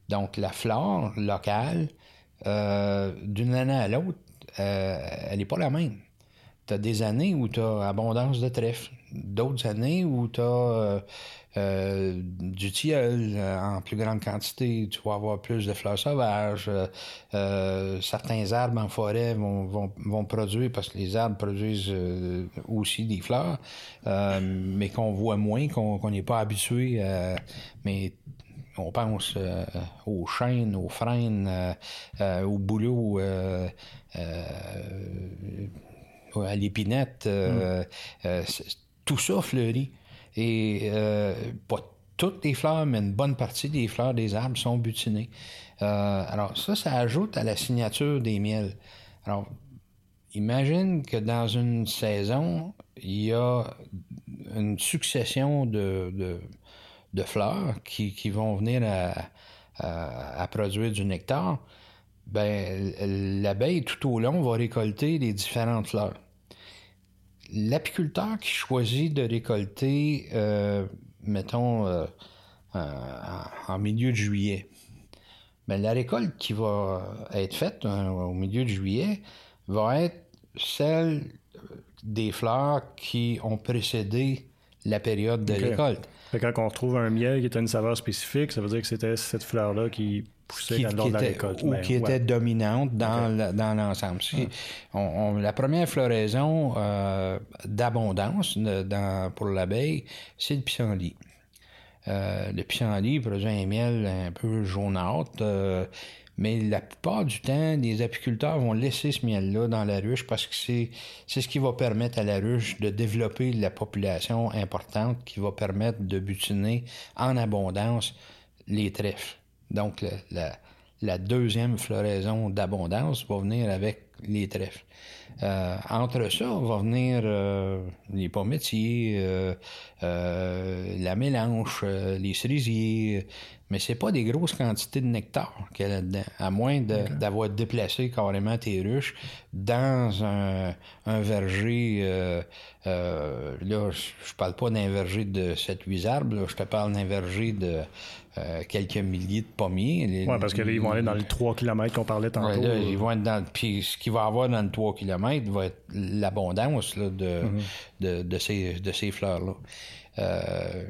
Donc, la flore locale, euh, d'une année à l'autre, euh, elle n'est pas la même. Tu as des années où tu as abondance de trèfle, d'autres années où tu as euh, euh, du tilleul en plus grande quantité, tu vas avoir plus de fleurs sauvages. Euh, certains arbres en forêt vont, vont, vont, produire, parce que les arbres produisent aussi des fleurs, mais qu'on voit moins, qu'on n'est pas habitué. Mais On pense aux chaînes, aux freins, au boulot, à l'épinette. Mm. tout ça fleurit. Et pas toutes les fleurs, mais une bonne partie des fleurs des arbres sont butinées. alors ça, ça ajoute à la signature des miels. Alors, imagine que dans une saison, il y a une succession de, fleurs qui, vont venir à, produire du nectar. Ben, l'abeille, tout au long, va récolter les différentes fleurs. L'apiculteur qui choisit de récolter, euh, mettons, euh, en milieu de juillet, ben, la récolte qui va être faite hein, au milieu de juillet va être celle des fleurs qui ont précédé la période de récolte. quand on retrouve un miel qui a une saveur spécifique, ça veut dire que c'était cette fleur-là qui qui, récolte. Ou qui était dominante dans l'ensemble. la première floraison euh, d'abondance pour l'abeille, c'est le pissenlit. Euh, le pissenlit produit un miel un peu jaunâtre. Euh, mais la plupart du temps, les apiculteurs vont laisser ce miel-là dans la ruche parce que c'est, c'est ce qui va permettre à la ruche de développer la population importante qui va permettre de butiner en abondance les trèfles. Donc, la, la deuxième floraison d'abondance va venir avec les trèfles. Euh, entre ça, va venir euh, les pommetiers, euh, la mélange, les cerisiers, mais c'est pas des grosses quantités de nectar qu'il y a là-dedans, à moins d'avoir déplacé carrément tes ruches dans un, verger. là, je parle pas d'un verger de 7-8 arbres, je te parle d'un verger de euh, quelques milliers de pommiers. Oui, parce que là, ils vont aller dans les 3 km qu'on parlait tantôt. Ouais, là, ils vont être dans. Puis ce qu'il va y avoir dans les 3 km va être l'abondance de, mhm. de, de, ces, de ces fleurs-là. Euh,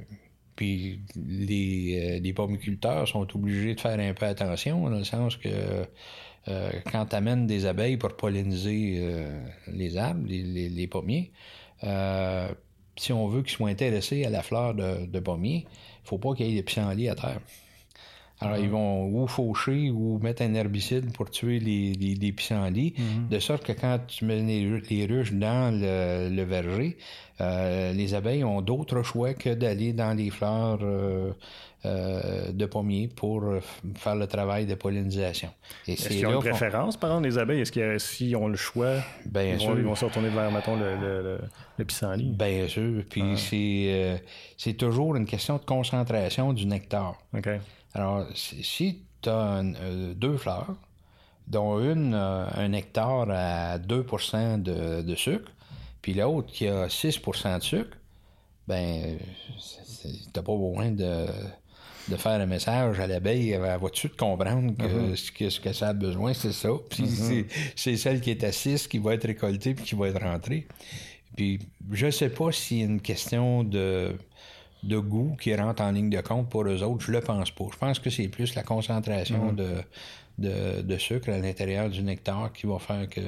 puis les, euh, les pommiculteurs sont obligés de faire un peu attention, dans le sens que euh, quand tu amènes des abeilles pour polliniser les arbres, les, les, les pommiers, si on veut qu'ils soient intéressés à la fleur de, de pommier, il faut pas qu'il y ait des pissenlits à terre. Alors, ils vont ou faucher ou mettre un herbicide pour tuer les, les, pissenlits, mhm. de sorte que quand tu mets les, ruches dans le, verger, euh, les abeilles ont d'autres choix que d'aller dans les fleurs euh, euh, de pommiers pour faire le travail de pollinisation. Est-ce qu'ils ont une préférence, par exemple, les abeilles? Est-ce qu'ils ont le choix? Bien ils, vont, ils vont se retourner vers, mettons, le, le, pissenlit? Bien sûr. Puis ah. c'est toujours une question de concentration du nectar. OK. Alors, si tu as euh, deux fleurs, dont une a un nectar à 2% de, sucre, puis l'autre qui a 6% de sucre, ben, t'as pas besoin de, faire un message à l'abeille, elle va tout de comprendre que, mm-hmm. ce, que ça a besoin, c'est ça. Puis mm-hmm. c'est celle qui est à 6 qui va être récoltée puis qui va être rentrée. Puis je sais pas s'il y a une question de de goût qui rentre en ligne de compte pour eux autres, je le pense pas. Je pense que c'est plus la concentration mm-hmm. de, de, sucre à l'intérieur du nectar qui va faire que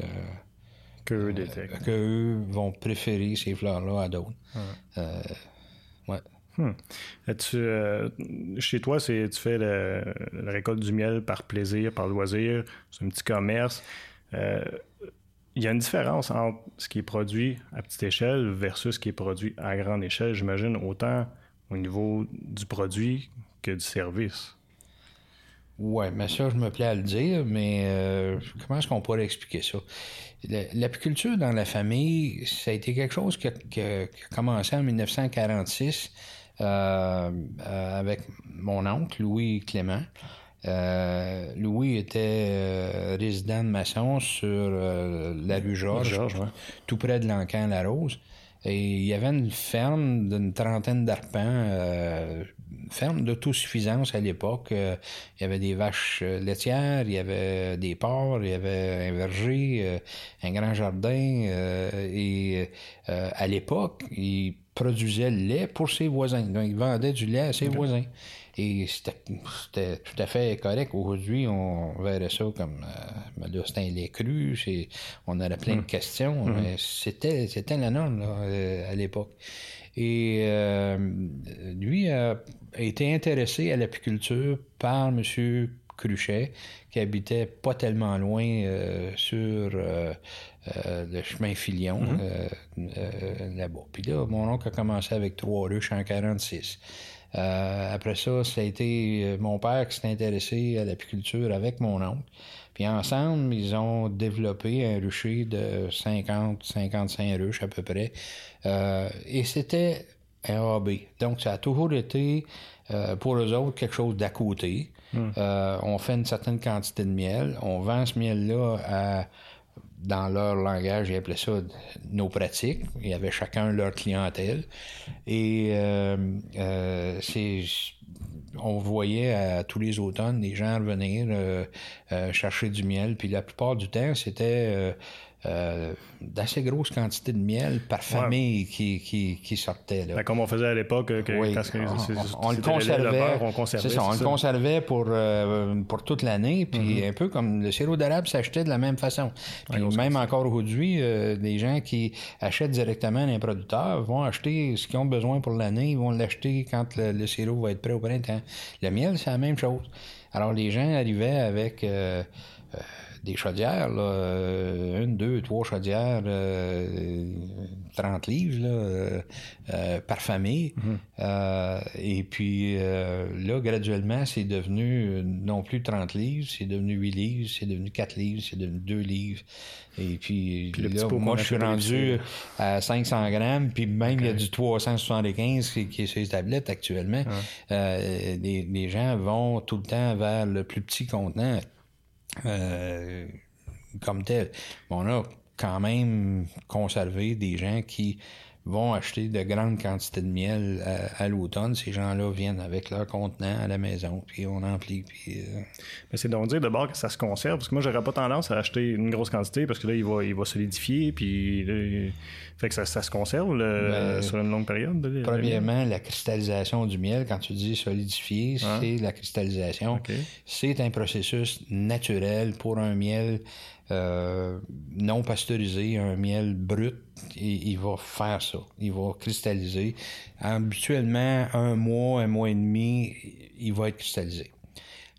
que eux vont préférer ces fleurs-là à d'autres. Euh, ouais. Hmm. Euh, chez toi, tu fais la récolte du miel par plaisir, par loisir, c'est un petit commerce. Euh, il y a une différence entre ce qui est produit à petite échelle versus ce qui est produit à grande échelle, j'imagine, autant au niveau du produit que du service. Oui, mais ça, je me plais à le dire, mais euh, comment est-ce qu'on pourrait expliquer ça? L'apiculture dans la famille, ça a été quelque chose qui a, commencé en 1946 euh, euh, avec mon oncle, Louis Clément. Louis était résident de maçon sur la rue Georges, tout près de l'Ancan-la-Rose. Et il y avait une ferme d'une trentaine d'arpents, euh, ferme d'autosuffisance à l'époque. Euh, il y avait des vaches euh, laitières, il y avait des porcs, il y avait un verger, euh, un grand jardin. et à l'époque, il produisait le lait pour ses voisins. Donc, il vendait du lait à ses voisins. Et c'était tout à fait correct. Aujourd'hui, on verrait ça comme euh, lait cru, on aurait plein de hmm. questions, hmm. mais c'était c'était la norme là, euh, à l'époque. Et euh, lui a été intéressé à l'apiculture par M. Cruchet, qui habitait pas tellement loin euh, sur euh, le chemin Filion, mm-hmm. là-bas. Puis là, mon oncle a commencé avec trois ruches en 46. Après ça, ça a été mon père qui s'est intéressé à l'apiculture avec mon oncle. Puis ensemble, ils ont développé un rucher de 50, 55 ruches à peu près. Euh, et c'était un AB. Donc, ça a toujours été, euh, pour eux autres, quelque chose d'à côté. Hmm. Euh, on fait une certaine quantité de miel. On vend ce miel-là à dans leur langage, ils appelaient ça nos pratiques. Il y avait chacun leur clientèle. Et euh, c'est on voyait à tous les automnes des gens revenir euh, euh, chercher du miel. Puis la plupart du temps, c'était euh, d'assez grosses quantités de miel par famille qui, qui, qui, sortait. Là. Ben, comme on faisait à l'époque, oui, on, le conservait. on conservait, ça, on le conservait pour, pour toute l'année. Puis mm-hmm. un peu comme le sirop d'érable s'achetait de la même façon. Puis même encore aujourd'hui, des gens qui achètent directement d'un producteur vont acheter ce qu'ils ont besoin pour l'année. Ils vont l'acheter quand le, sirop va être prêt au printemps. Le miel, c'est la même chose. Alors les gens arrivaient avec des chaudières, là, euh, une, deux, trois chaudières, euh, 30 livres là, euh, euh, par famille. Mhm. et puis là, graduellement, c'est devenu non plus 30 livres, c'est devenu 8 livres, c'est devenu 4 livres, c'est devenu 2 livres. Et puis, là, moi, je suis rendu à 500 grammes, puis même il y a du 375 qui, qui est sur les tablettes actuellement. les, les gens vont tout le temps vers le plus petit contenant. Euh, comme tel. On a quand même conservé des gens qui vont acheter de grandes quantités de miel à, l'automne. Ces gens-là viennent avec leur contenant à la maison, puis on emplit. Puis, euh, Mais c'est donc dire d'abord que ça se conserve, parce que moi, j'aurais pas tendance à acheter une grosse quantité, parce que là, il va, il va solidifier, puis fait que ça, se conserve ben, sur une longue période. premièrement, la cristallisation du miel, quand tu dis solidifier, ah. c'est la cristallisation. C'est un processus naturel pour un miel euh, non pasteurisé, un miel brut, il, il, va faire ça. Il va cristalliser. Habituellement, un mois, un mois et demi, il va être cristallisé.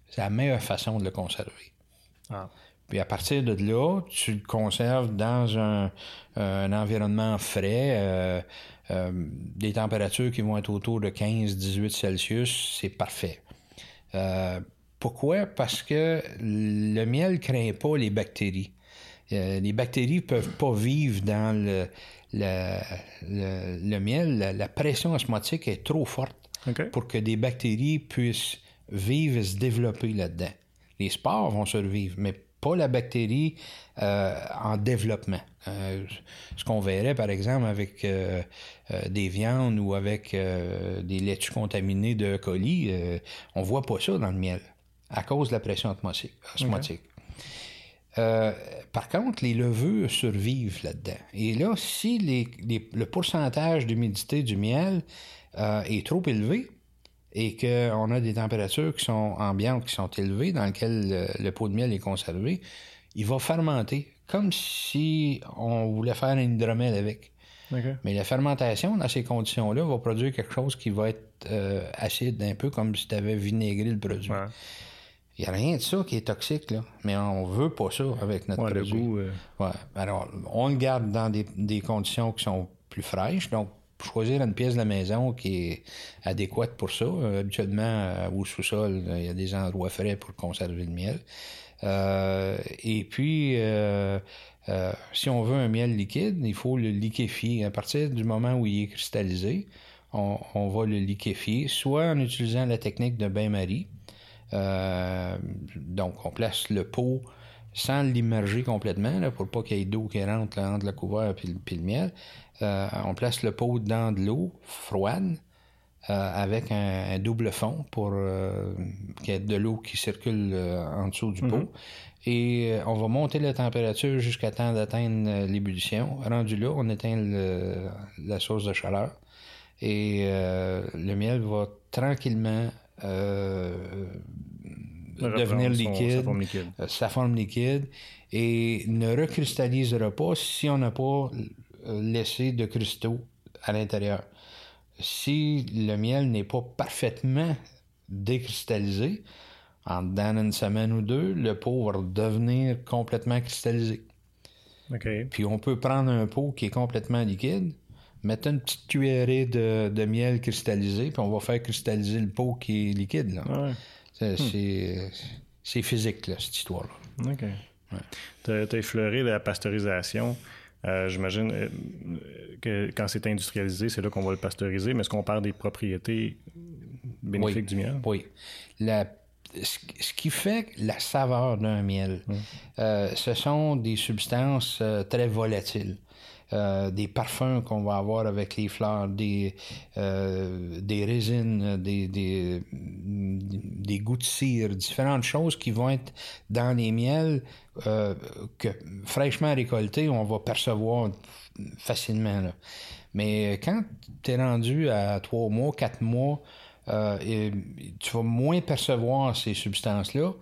C'est la meilleure façon de le conserver. Ah. Puis à partir de là, tu le conserves dans un, environnement frais, euh, euh, des températures qui vont être autour de 15-18 Celsius, c'est parfait. Pourquoi? Parce que le miel craint pas les bactéries. Euh, les bactéries peuvent pas vivre dans le, le, miel. La, pression osmotique est trop forte pour que des bactéries puissent vivre et se développer là-dedans. Les spores vont survivre, mais pas la bactérie euh, en développement. Euh, ce qu'on verrait, par exemple, avec des viandes ou avec des laitues contaminées de colis, on voit pas ça dans le miel à cause de la pression osmotique. Euh, par contre, les levures survivent là-dedans. Et là, si le pourcentage d'humidité du miel euh, est trop élevé et qu'on a des températures qui sont ambiantes, qui sont élevées, dans lesquelles le, pot de miel est conservé, il va fermenter, comme si on voulait faire un hydromel avec. Mais la fermentation, dans ces conditions-là, va produire quelque chose qui va être euh, acide, un peu comme si tu avais vinaigré le produit. Il n'y a rien de ça qui est toxique, là. Mais on veut pas ça avec notre produit. Le goût, euh. ouais. Alors, on le garde dans des, conditions qui sont plus fraîches. Donc, choisir une pièce de la maison qui est adéquate pour ça. Euh, habituellement, euh, au sous-sol, il y a des endroits frais pour conserver le miel. et puis, si on veut un miel liquide, il faut le liquéfier. À partir du moment où il est cristallisé, on, on va le liquéfier, soit en utilisant la technique de bain-marie, euh, donc, on place le pot sans l'immerger complètement, là, pour pas qu'il y ait d'eau qui rentre entre le couvert et le, miel. Euh, on place le pot dans de l'eau froide euh, avec un, double fond pour qu'il y ait de l'eau qui circule en dessous du pot. Mm-hmm. Et on va monter la température jusqu'à temps d'atteindre l'ébullition. Rendu là, on éteint la source de chaleur et le miel va tranquillement devenir liquide, euh, sa forme, liquide. et ne recristallisera pas si on n'a pas euh, laissé de cristaux à l'intérieur. si le miel n'est pas parfaitement décristallisé, en dedans d'une semaine ou deux, le pot va devenir complètement cristallisé. Puis on peut prendre un pot qui est complètement liquide, mettre une petite cuillerée de, miel cristallisé, puis on va faire cristalliser le pot qui est liquide. Hmm. C'est, physique, cette histoire-là. OK. Tu as, effleuré la pasteurisation. Euh, j'imagine euh, que quand c'est industrialisé, c'est là qu'on va le pasteuriser, mais est-ce qu'on parle des propriétés bénéfiques du miel? Oui. La ce qui fait la saveur d'un miel, mm. euh, ce sont des substances euh, très volatiles. Euh, des parfums qu'on va avoir avec les fleurs, des, des résines, des, des, des, goûts de cire, différentes choses qui vont être dans les miels que fraîchement récoltés, on va percevoir facilement. Mais quand tu es rendu à trois mois, quatre mois, euh, tu vas moins percevoir ces substances-là.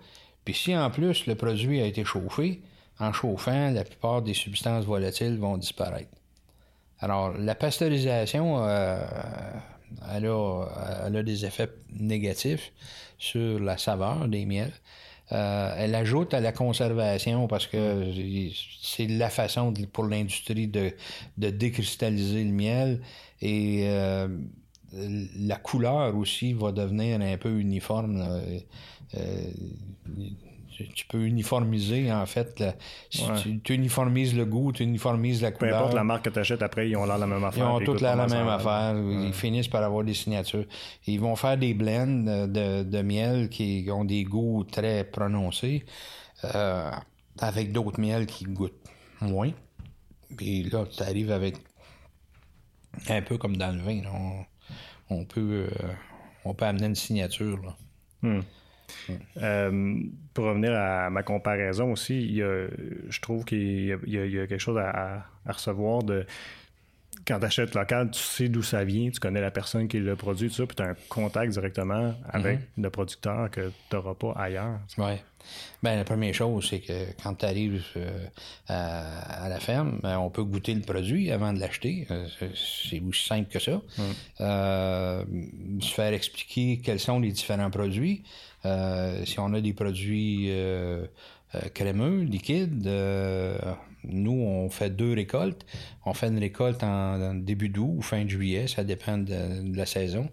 Puis si en plus le produit a été chauffé, en chauffant, la plupart des substances volatiles vont disparaître. Alors, la pasteurisation, euh, elle, a, des effets négatifs sur la saveur des miels. Euh, elle ajoute à la conservation parce que c'est la façon pour l'industrie de, décristalliser le miel et la couleur aussi va devenir un peu uniforme. Euh, tu peux uniformiser, en fait. si tu, uniformises le goût, tu uniformises la couleur. Peu importe la marque que tu achètes, après, ils ont l'air la même affaire. Ils ont toutes la, même affaire. Ils finissent par avoir des signatures. Ils vont faire des blends de, miel qui ont des goûts très prononcés, euh, avec d'autres miels qui goûtent moins. Puis là, tu arrives avec un peu comme dans le vin on peut, euh, on peut amener une signature. Hmm. Euh, pour revenir à ma comparaison aussi, je trouve qu'il y, a quelque chose à, recevoir de quand tu achètes local, tu sais d'où ça vient, tu connais la personne qui le produit, tout ça, puis tu as un contact directement avec mhm. le producteur que tu n'auras pas ailleurs. Oui. Ben, la première chose, c'est que quand tu arrives euh, à, la ferme, ben, on peut goûter le produit avant de l'acheter. Euh, c'est aussi simple que ça. Euh, se faire expliquer quels sont les différents produits. si on a des produits crémeux, liquides, nous, on fait deux récoltes. On fait une récolte en, début d'août ou fin juillet, ça dépend de, la saison.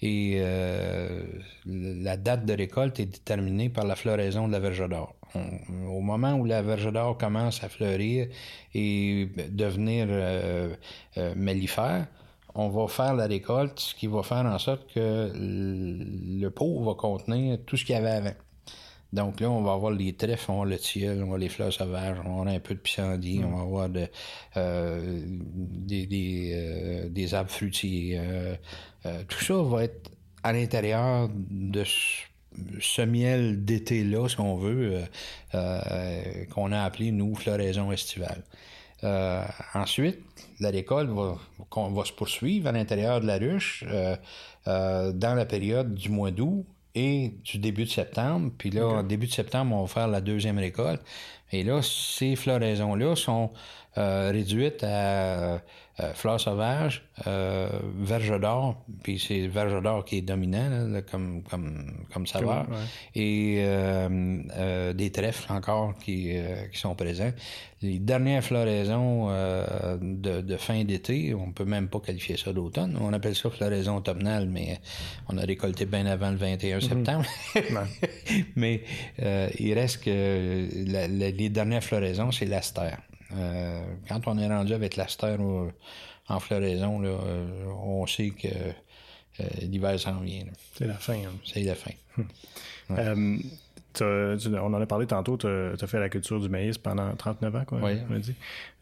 Et euh, la date de récolte est déterminée par la floraison de la verge d'or. Au moment où la verge d'or commence à fleurir et devenir euh, euh, mellifère, on va faire la récolte, ce qui va faire en sorte que le pot va contenir tout ce qu'il y avait avant. Donc là, on va avoir les trèfles, on va le tilleul, on va les fleurs sauvages, on va un peu de pissenlit, on va avoir de, euh, des, des, euh, des, arbres fruitiers. Euh, tout ça va être à l'intérieur de ce miel d'été-là, si on veut, qu'on a appelé, nous, floraison estivale. ensuite, la récolte va, va, se poursuivre à l'intérieur de la ruche dans la période du mois d'août et du début de septembre. Puis là, en début de septembre, on va faire la deuxième récolte. Et là, ces floraisons-là sont euh, réduites à euh, fleurs sauvages, euh, verge d'or, puis c'est verge d'or qui est dominant comme, comme, comme saveur, et euh, euh, des trèfles encore qui, qui sont présents. Les dernières floraisons de, de, fin d'été, on peut même pas qualifier ça d'automne, on appelle ça floraison automnale, mais on a récolté bien avant le 21 mhm. septembre. mais il reste que les dernières floraisons, c'est l'astère. Euh, quand on est rendu avec l'aster en floraison, là, euh, on sait que euh, l'hiver s'en vient. C'est la fin. Hein. C'est la fin. Hum. on en a parlé tantôt, tu as, fait la culture du maïs pendant 39 ans, quoi, oui. dit.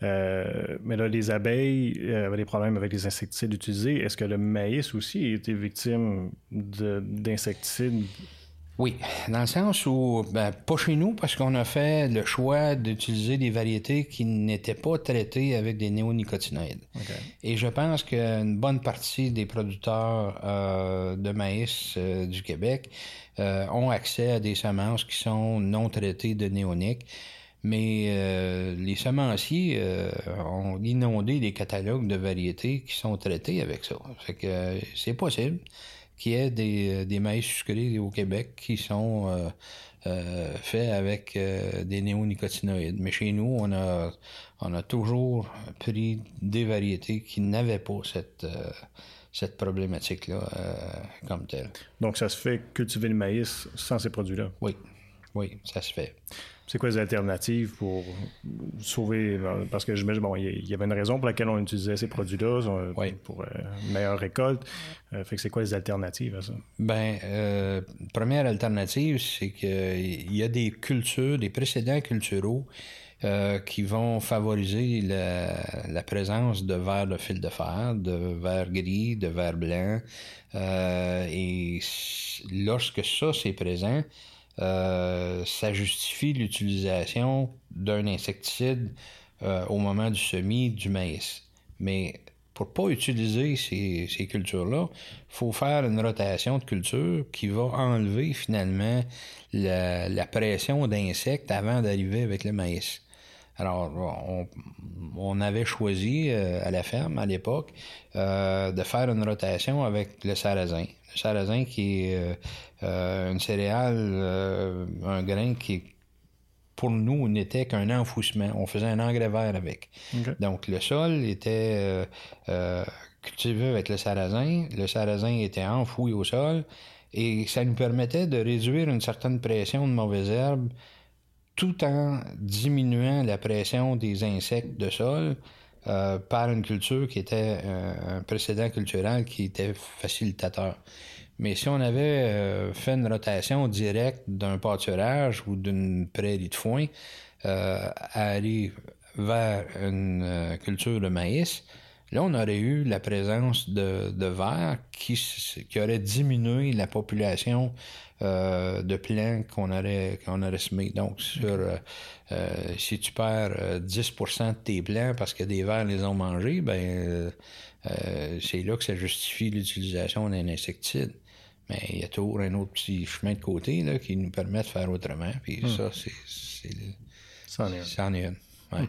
mais là, les abeilles avaient des problèmes avec les insecticides utilisés. Est-ce que le maïs aussi a été victime d'insecticides oui, dans le sens où, ben, pas chez nous, parce qu'on a fait le choix d'utiliser des variétés qui n'étaient pas traitées avec des néonicotinoïdes. Et je pense qu'une bonne partie des producteurs euh, de maïs euh, du Québec euh, ont accès à des semences qui sont non traitées de néoniques. Mais euh, les semenciers euh, ont inondé des catalogues de variétés qui sont traités avec ça. Fait que euh, c'est possible qu'il y ait des, des maïs sucrés au Québec qui sont faits avec des néonicotinoïdes. Mais chez nous, on a, on a toujours pris des variétés qui n'avaient pas cette cette problématique-là comme telle. Donc, ça se fait cultiver le maïs sans ces produits-là? Oui, oui, ça se fait. C'est quoi les alternatives pour sauver Parce que j'imagine, bon, il y avait une raison pour laquelle on utilisait ces produits-là pour une euh, meilleure récolte. Euh, fait que c'est quoi les alternatives à ça? Ben, euh, première alternative, c'est qu'il y a des cultures, des précédents culturaux qui vont favoriser la, présence de verre de fil de fer, de verre gris, de verre blanc. et lorsque ça c'est présent, euh, ça justifie l'utilisation d'un insecticide euh, au moment du semis du maïs. Mais pour pas utiliser ces, cultures-là, il faut faire une rotation de culture qui va enlever finalement la pression d'insectes avant d'arriver avec le maïs. Alors, on, avait choisi euh, à la ferme à l'époque euh, de faire une rotation avec le sarrasin. Le sarrasin qui est euh, une céréale, un grain qui pour nous n'était qu'un enfouissement. On faisait un engrais vert avec. Donc le sol était cultivé avec le sarrasin. Le sarrasin était enfoui au sol et ça nous permettait de réduire une certaine pression de mauvaises herbes tout en diminuant la pression des insectes de sol euh, par une culture qui était euh, un précédent culturel qui était facilitateur. Mais si on avait euh, fait une rotation directe d'un pâturage ou d'une prairie de foin à aller vers une culture de maïs, là, on aurait eu la présence de, de verre qui, qui aurait diminué la population euh, de plants qu'on aurait, qu'on aurait semé. Donc, sur, euh, euh, si tu perds 10% de tes plants parce que des vers les ont mangés, ben, c'est là que ça justifie l'utilisation d'un insecticide. Mais il y a toujours un autre petit chemin de côté là, qui nous permet de faire autrement. Puis hmm. ça, c'est. Ça en est un. Ouais.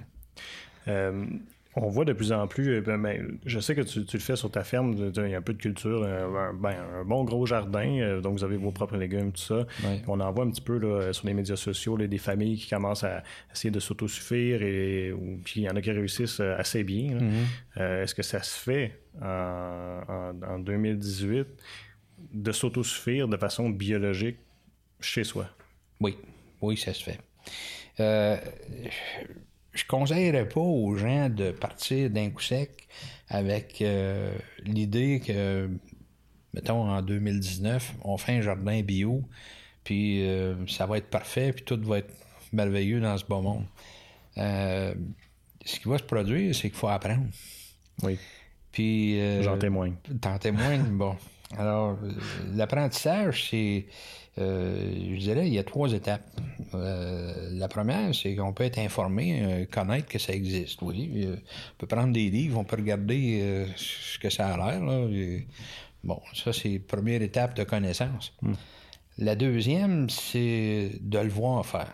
On voit de plus en plus, euh, ben, ben, je sais que tu, le fais sur ta ferme, il y a un peu de culture, euh, un, ben, un bon gros jardin, euh, donc vous avez vos propres légumes, tout ça. On en voit un petit peu là, sur les médias sociaux des familles qui commencent à essayer de s'autosuffire et puis il y en a qui réussissent assez bien. Mm-hmm. Est-ce que ça se fait en, en 2018 de s'autosuffire de façon biologique chez soi? Oui, oui, ça se fait. Euh, je conseillerais pas aux gens de partir d'un coup sec avec euh, l'idée que, mettons, en 2019, on fait un jardin bio, puis euh, ça va être parfait, puis tout va être merveilleux dans ce beau monde. Euh, ce qui va se produire, c'est qu'il faut apprendre. Oui. Puis. J'en témoigne. T'en témoignes, bon. Alors, l'apprentissage, c'est euh, je dirais, il y a trois étapes. Euh, la première, c'est qu'on peut être informé, euh, connaître que ça existe. Oui, on peut prendre des livres, on peut regarder ce que ça a l'air. Bon, ça, c'est la première étape de connaissance. Hmm. La deuxième, c'est de le voir faire.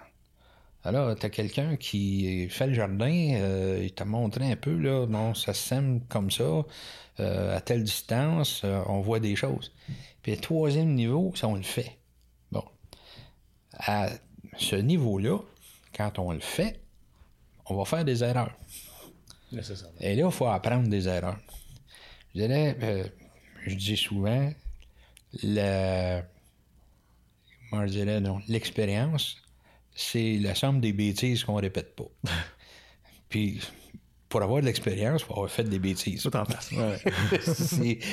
Alors, tu as quelqu'un qui fait le jardin, il t'a montré un peu, là, non, ça sème comme ça, à telle distance, on voit des choses. Puis le troisième niveau, c'est on le fait à ce niveau-là, quand on le fait, on va faire des erreurs. Et là, il faut apprendre des erreurs. Je dirais, euh, je dis souvent, je dirais, non, l'expérience, c'est la somme des bêtises qu'on répète pas. Puis, pour avoir de l'expérience, il faut avoir fait des bêtises. Tout en face.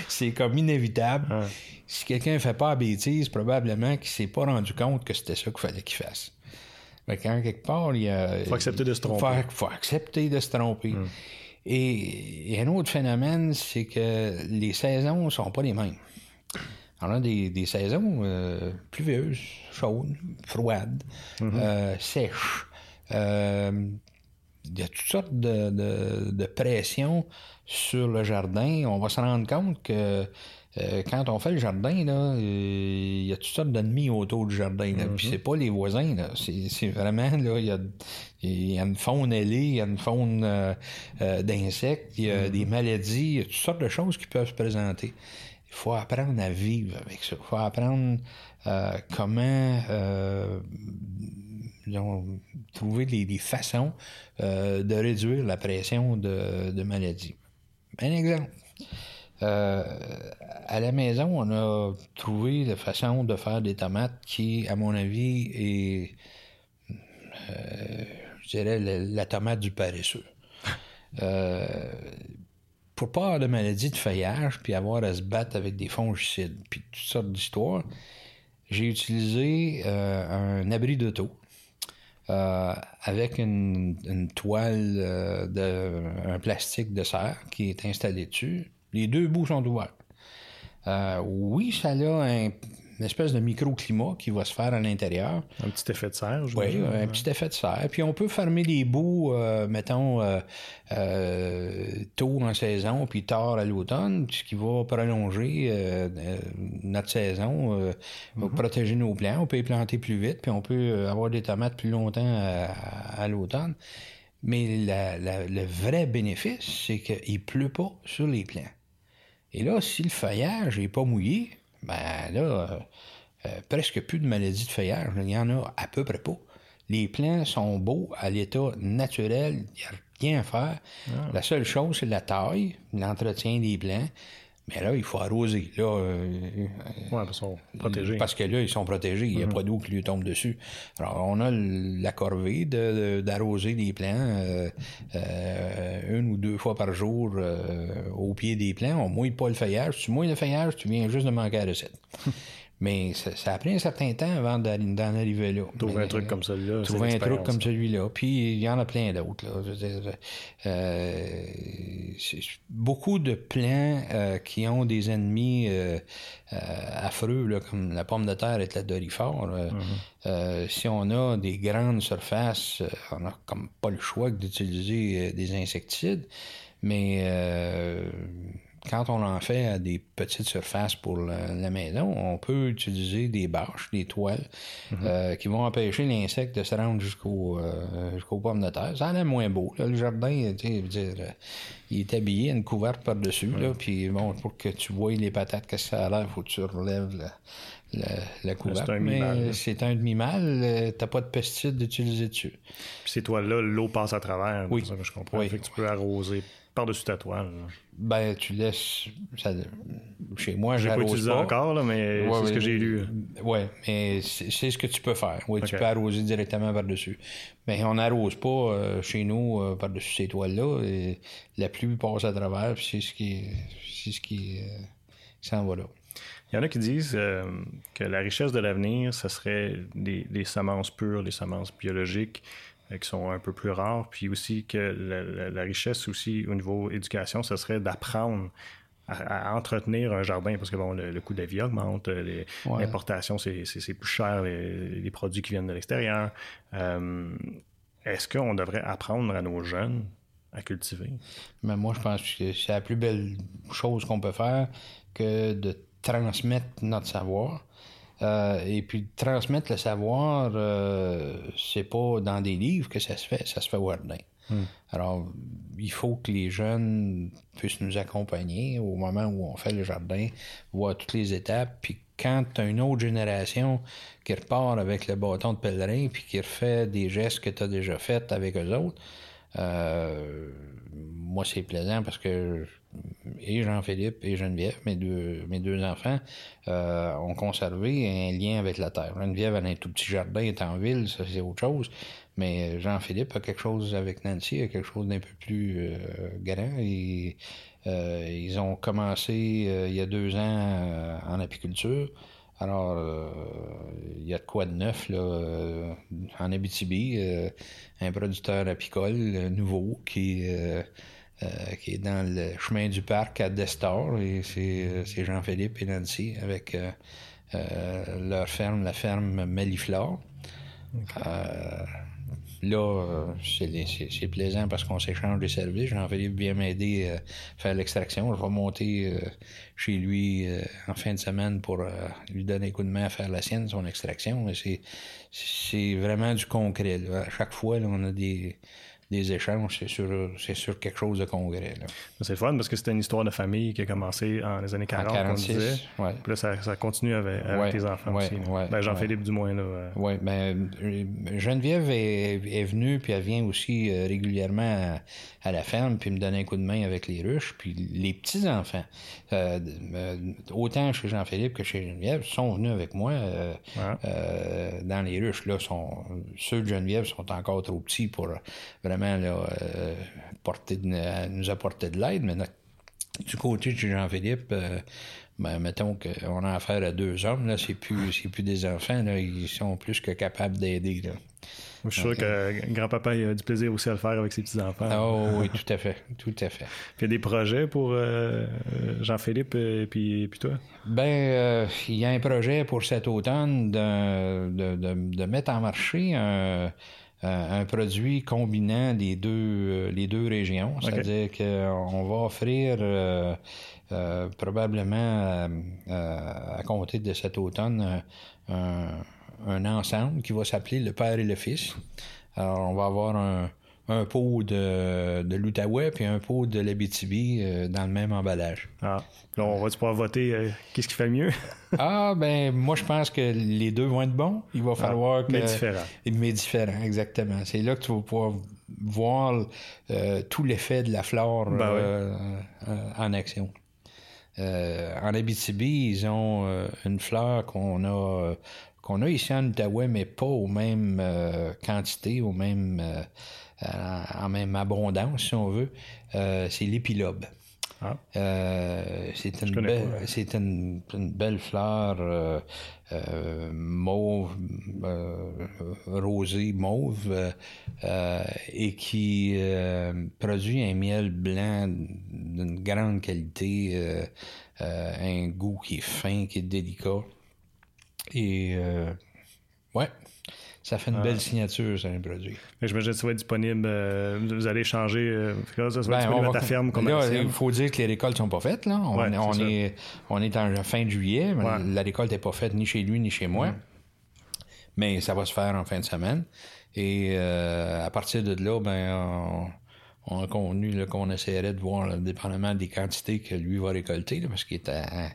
c'est comme inévitable. Si quelqu'un ne fait pas de bêtises, probablement qu'il ne s'est pas rendu compte que c'était ça qu'il fallait qu'il fasse. Mais quand quelque part, il faut accepter de se tromper. Il faut, accepter de se tromper. Hum. Et, un autre phénomène, c'est que les saisons ne sont pas les mêmes. On a des, saisons euh, pluvieuses, chaudes, froides, hum. euh, sèches. Euh, il y a toutes sortes de, de, pressions sur le jardin. On va se rendre compte que quand on fait le jardin, il y a toutes sortes d'ennemis autour du jardin. Là. Puis c'est pas les voisins. C'est, vraiment, là, il y y a une faune ailée, il y a une faune d'insectes, il y a des maladies, il y a toutes sortes de choses qui peuvent se présenter. Il faut apprendre à vivre avec ça. Il faut apprendre comment trouver des, façons de réduire la pression de, de maladie. Un exemple. Euh, à la maison, on a trouvé la façon de faire des tomates qui, à mon avis, est, euh, je dirais, la, tomate du paresseux. Euh, pour pas de maladie de feuillage, puis avoir à se battre avec des fongicides, puis toutes sortes d'histoires, j'ai utilisé un abri d'auto. avec une, toile de un plastique de serre qui est installé dessus, les deux bouts sont ouverts. Euh, oui, ça a un, une espèce de microclimat qui va se faire à l'intérieur. Un petit effet de serre, je Oui, un petit effet de serre. Puis on peut fermer les bouts, euh, mettons, euh, tôt en saison, puis tard à l'automne, ce qui va prolonger notre saison, mhm. protéger nos plants. On peut les planter plus vite, puis on peut avoir des tomates plus longtemps à, l'automne. Mais le vrai bénéfice, c'est qu'il ne pleut pas sur les plants. Et là, si le feuillage n'est pas mouillé, ben là, euh, euh, presque plus de maladies de feuillage. Il y en a à peu près pas. Les plants sont beaux à l'état naturel, il n'y a rien à faire. Ah. La seule chose, c'est la taille, l'entretien des plants. Mais là, il faut arroser. Là, euh, parce sont protégés. Parce que là, ils sont protégés. Il n'y a mhm. pas d'eau qui lui tombe dessus. Alors, on a la corvée d'arroser les plants euh, euh, une ou deux fois par jour au pied des plants. On mouille pas le feuillage. Tu mouilles le feuillage, tu viens juste de manquer la recette. Mais ça, a pris un certain temps avant d'en arriver là. Trouver un truc comme celui-là. Trouver un truc comme celui-là. Puis il y en a plein d'autres. Euh, beaucoup de plants euh, qui ont des ennemis euh, affreux, là, comme la pomme de terre et la dorifort. Mm-hmm. si on a des grandes surfaces, on n'a comme pas le choix d'utiliser des insecticides. Mais quand on en fait à des petites surfaces pour la, maison, on peut utiliser des bâches, des toiles, mhm. euh, qui vont empêcher l'insecte de se rendre jusqu'au euh, jusqu'aux pommes de terre. Ça a l'air moins beau. Le jardin, tu dire, euh, il est habillé, une couverte par-dessus. Puis bon, pour que tu vois les patates, qu'est-ce que ça a l'air, il faut que tu relèves la, couverte. C'est un demi-mal. C'est un demi-mal. T'as pas de pesticides d'utiliser dessus. Puis ces toiles-là, l'eau passe à travers. Oui. Ça que je comprends. Fait que tu peux arroser par-dessus ta toile. Ben, tu laisses. chez moi, j'arrose pas. pas utilisé encore, là, mais c'est ce que j'ai lu. Oui, mais c'est ce que tu peux faire. Oui, tu peux arroser directement par-dessus. Mais on n'arrose pas euh, chez nous euh, par-dessus ces toiles-là. La pluie passe à travers, c'est ce qui, c'est ce qui euh, s'en va là. Il y en a qui disent que la richesse de l'avenir, ce serait des, des, semences pures, des semences biologiques, euh, qui sont un peu plus rares, puis aussi que la, richesse aussi au niveau éducation, ce serait d'apprendre à, entretenir un jardin parce que bon le, coût de la vie augmente, euh, l'importation c'est plus cher, les, produits qui viennent de l'extérieur. Euh, est-ce qu'on devrait apprendre à nos jeunes à cultiver? Mais moi, je pense que c'est la plus belle chose qu'on peut faire que de transmettre notre savoir. Euh, et puis transmettre le savoir, euh, c'est pas dans des livres que ça se fait, ça se fait au jardin. Hmm. Alors, il faut que les jeunes puissent nous accompagner au moment où on fait le jardin, voir toutes les étapes, puis quand tu as une autre génération qui repart avec le bâton de pèlerin, puis qui refait des gestes que tu as déjà faits avec eux autres, euh, moi, c'est plaisant parce que et Jean-Philippe et Geneviève, mes deux, mes deux enfants, euh, ont conservé un lien avec la terre. Geneviève a un tout petit jardin, est en ville, ça c'est autre chose. Mais Jean-Philippe a quelque chose avec Nancy, a quelque chose d'un peu plus euh, grand. Euh, ils ont commencé il y a deux ans en apiculture. Alors, il y a de quoi de neuf là, en Abitibi, un producteur apicole nouveau qui euh, qui est dans le chemin du parc à Destor. Et c'est, euh, Jean-Philippe et Nancy avec euh, leur ferme, la ferme Maliflore. là, c'est plaisant parce qu'on s'échange des services. Jean-Philippe vient m'aider à faire l'extraction. Je vais monter chez lui en fin de semaine pour lui donner un coup de main à faire la sienne, son extraction. C'est vraiment du concret. À chaque fois, on a des des échanges, c'est sur, c'est sur quelque chose de congrès. C'est fun parce que c'était une histoire de famille qui a commencé en les années 40, en 46, Ouais. Puis là, ça, ça continue avec, avec tes enfants aussi. Ben, Jean-Philippe, du moins. Là, Oui, ben, Geneviève est, est, venue, puis elle vient aussi euh, régulièrement à, la ferme, puis me donner un coup de main avec les ruches. Puis les petits-enfants, euh, euh, autant chez Jean-Philippe que chez Geneviève, sont venus avec moi dans les ruches. Là, sont, ceux de Geneviève sont encore trop petits pour vraiment euh, nous apporter de l'aide, mais du côté de Jean-Philippe, euh, ben, mettons qu'on a affaire à deux hommes, là, c'est plus, plus des enfants, là, ils sont plus que capables d'aider. Je suis sûr que euh, grand-papa a du plaisir aussi à le faire avec ses petits-enfants. Oh, oui, tout à fait. Tout à fait. il y a des projets pour Jean-Philippe et puis, puis, toi? Ben, il y a un projet pour cet automne de, de mettre en marché un euh, un produit combinant les deux, euh, les deux régions. C'est-à-dire qu'on va offrir euh, probablement à compter de cet automne un, ensemble qui va s'appeler le Père et le Fils. Alors, on va avoir un, un pot de, de l'Outaouais puis un pot de l'Abitibi euh, dans le même emballage. Ah, là, on va pouvoir voter euh, qu'est-ce qui fait mieux? ah, ben, moi, je pense que les deux vont être bons. Il va ah, falloir que. Mais différents. Mais différents, exactement. C'est là que tu vas pouvoir voir euh, tout l'effet de la flore ben en action. en Abitibi, ils ont une fleur qu'on a qu'on a ici en Outaouais, mais pas aux mêmes quantités, aux mêmes en même abondance, si on veut, euh, c'est l'épilobe. Ah. Euh, c'est une, belle, c'est une, belle fleur mauve, rosée mauve, et qui produit un miel blanc d'une grande qualité, un goût qui est fin, qui est délicat. Et ouais, ça fait une belle ah. signature, c'est un produit. J'imagine que ça va être disponible. Euh, vous allez changer. Euh, ça va ben, disponible à ta ferme commerciale. il faut dire que les récoltes sont pas faites. Là. On, est, on, est, en fin de juillet. La récolte n'est pas faite ni chez lui ni chez moi. Mais ça va se faire en fin de semaine. Et euh, à partir de là, ben, on, a convenu qu'on essaierait de voir, dépendamment des quantités que lui va récolter, parce qu'il est à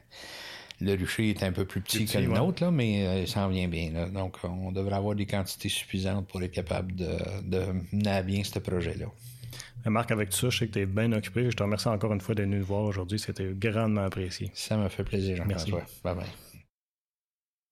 le rucher est un peu plus petit, que le nôtre, là, mais euh, il s'en vient bien. Donc, on devrait avoir des quantités suffisantes pour être capable de, de mener à bien ce projet-là. Marc, avec tout ça, je sais que tu es bien occupé. Je te remercie encore une fois d'être venu nous voir aujourd'hui. C'était grandement apprécié. Ça m'a fait plaisir, Jean-François. Bye bye.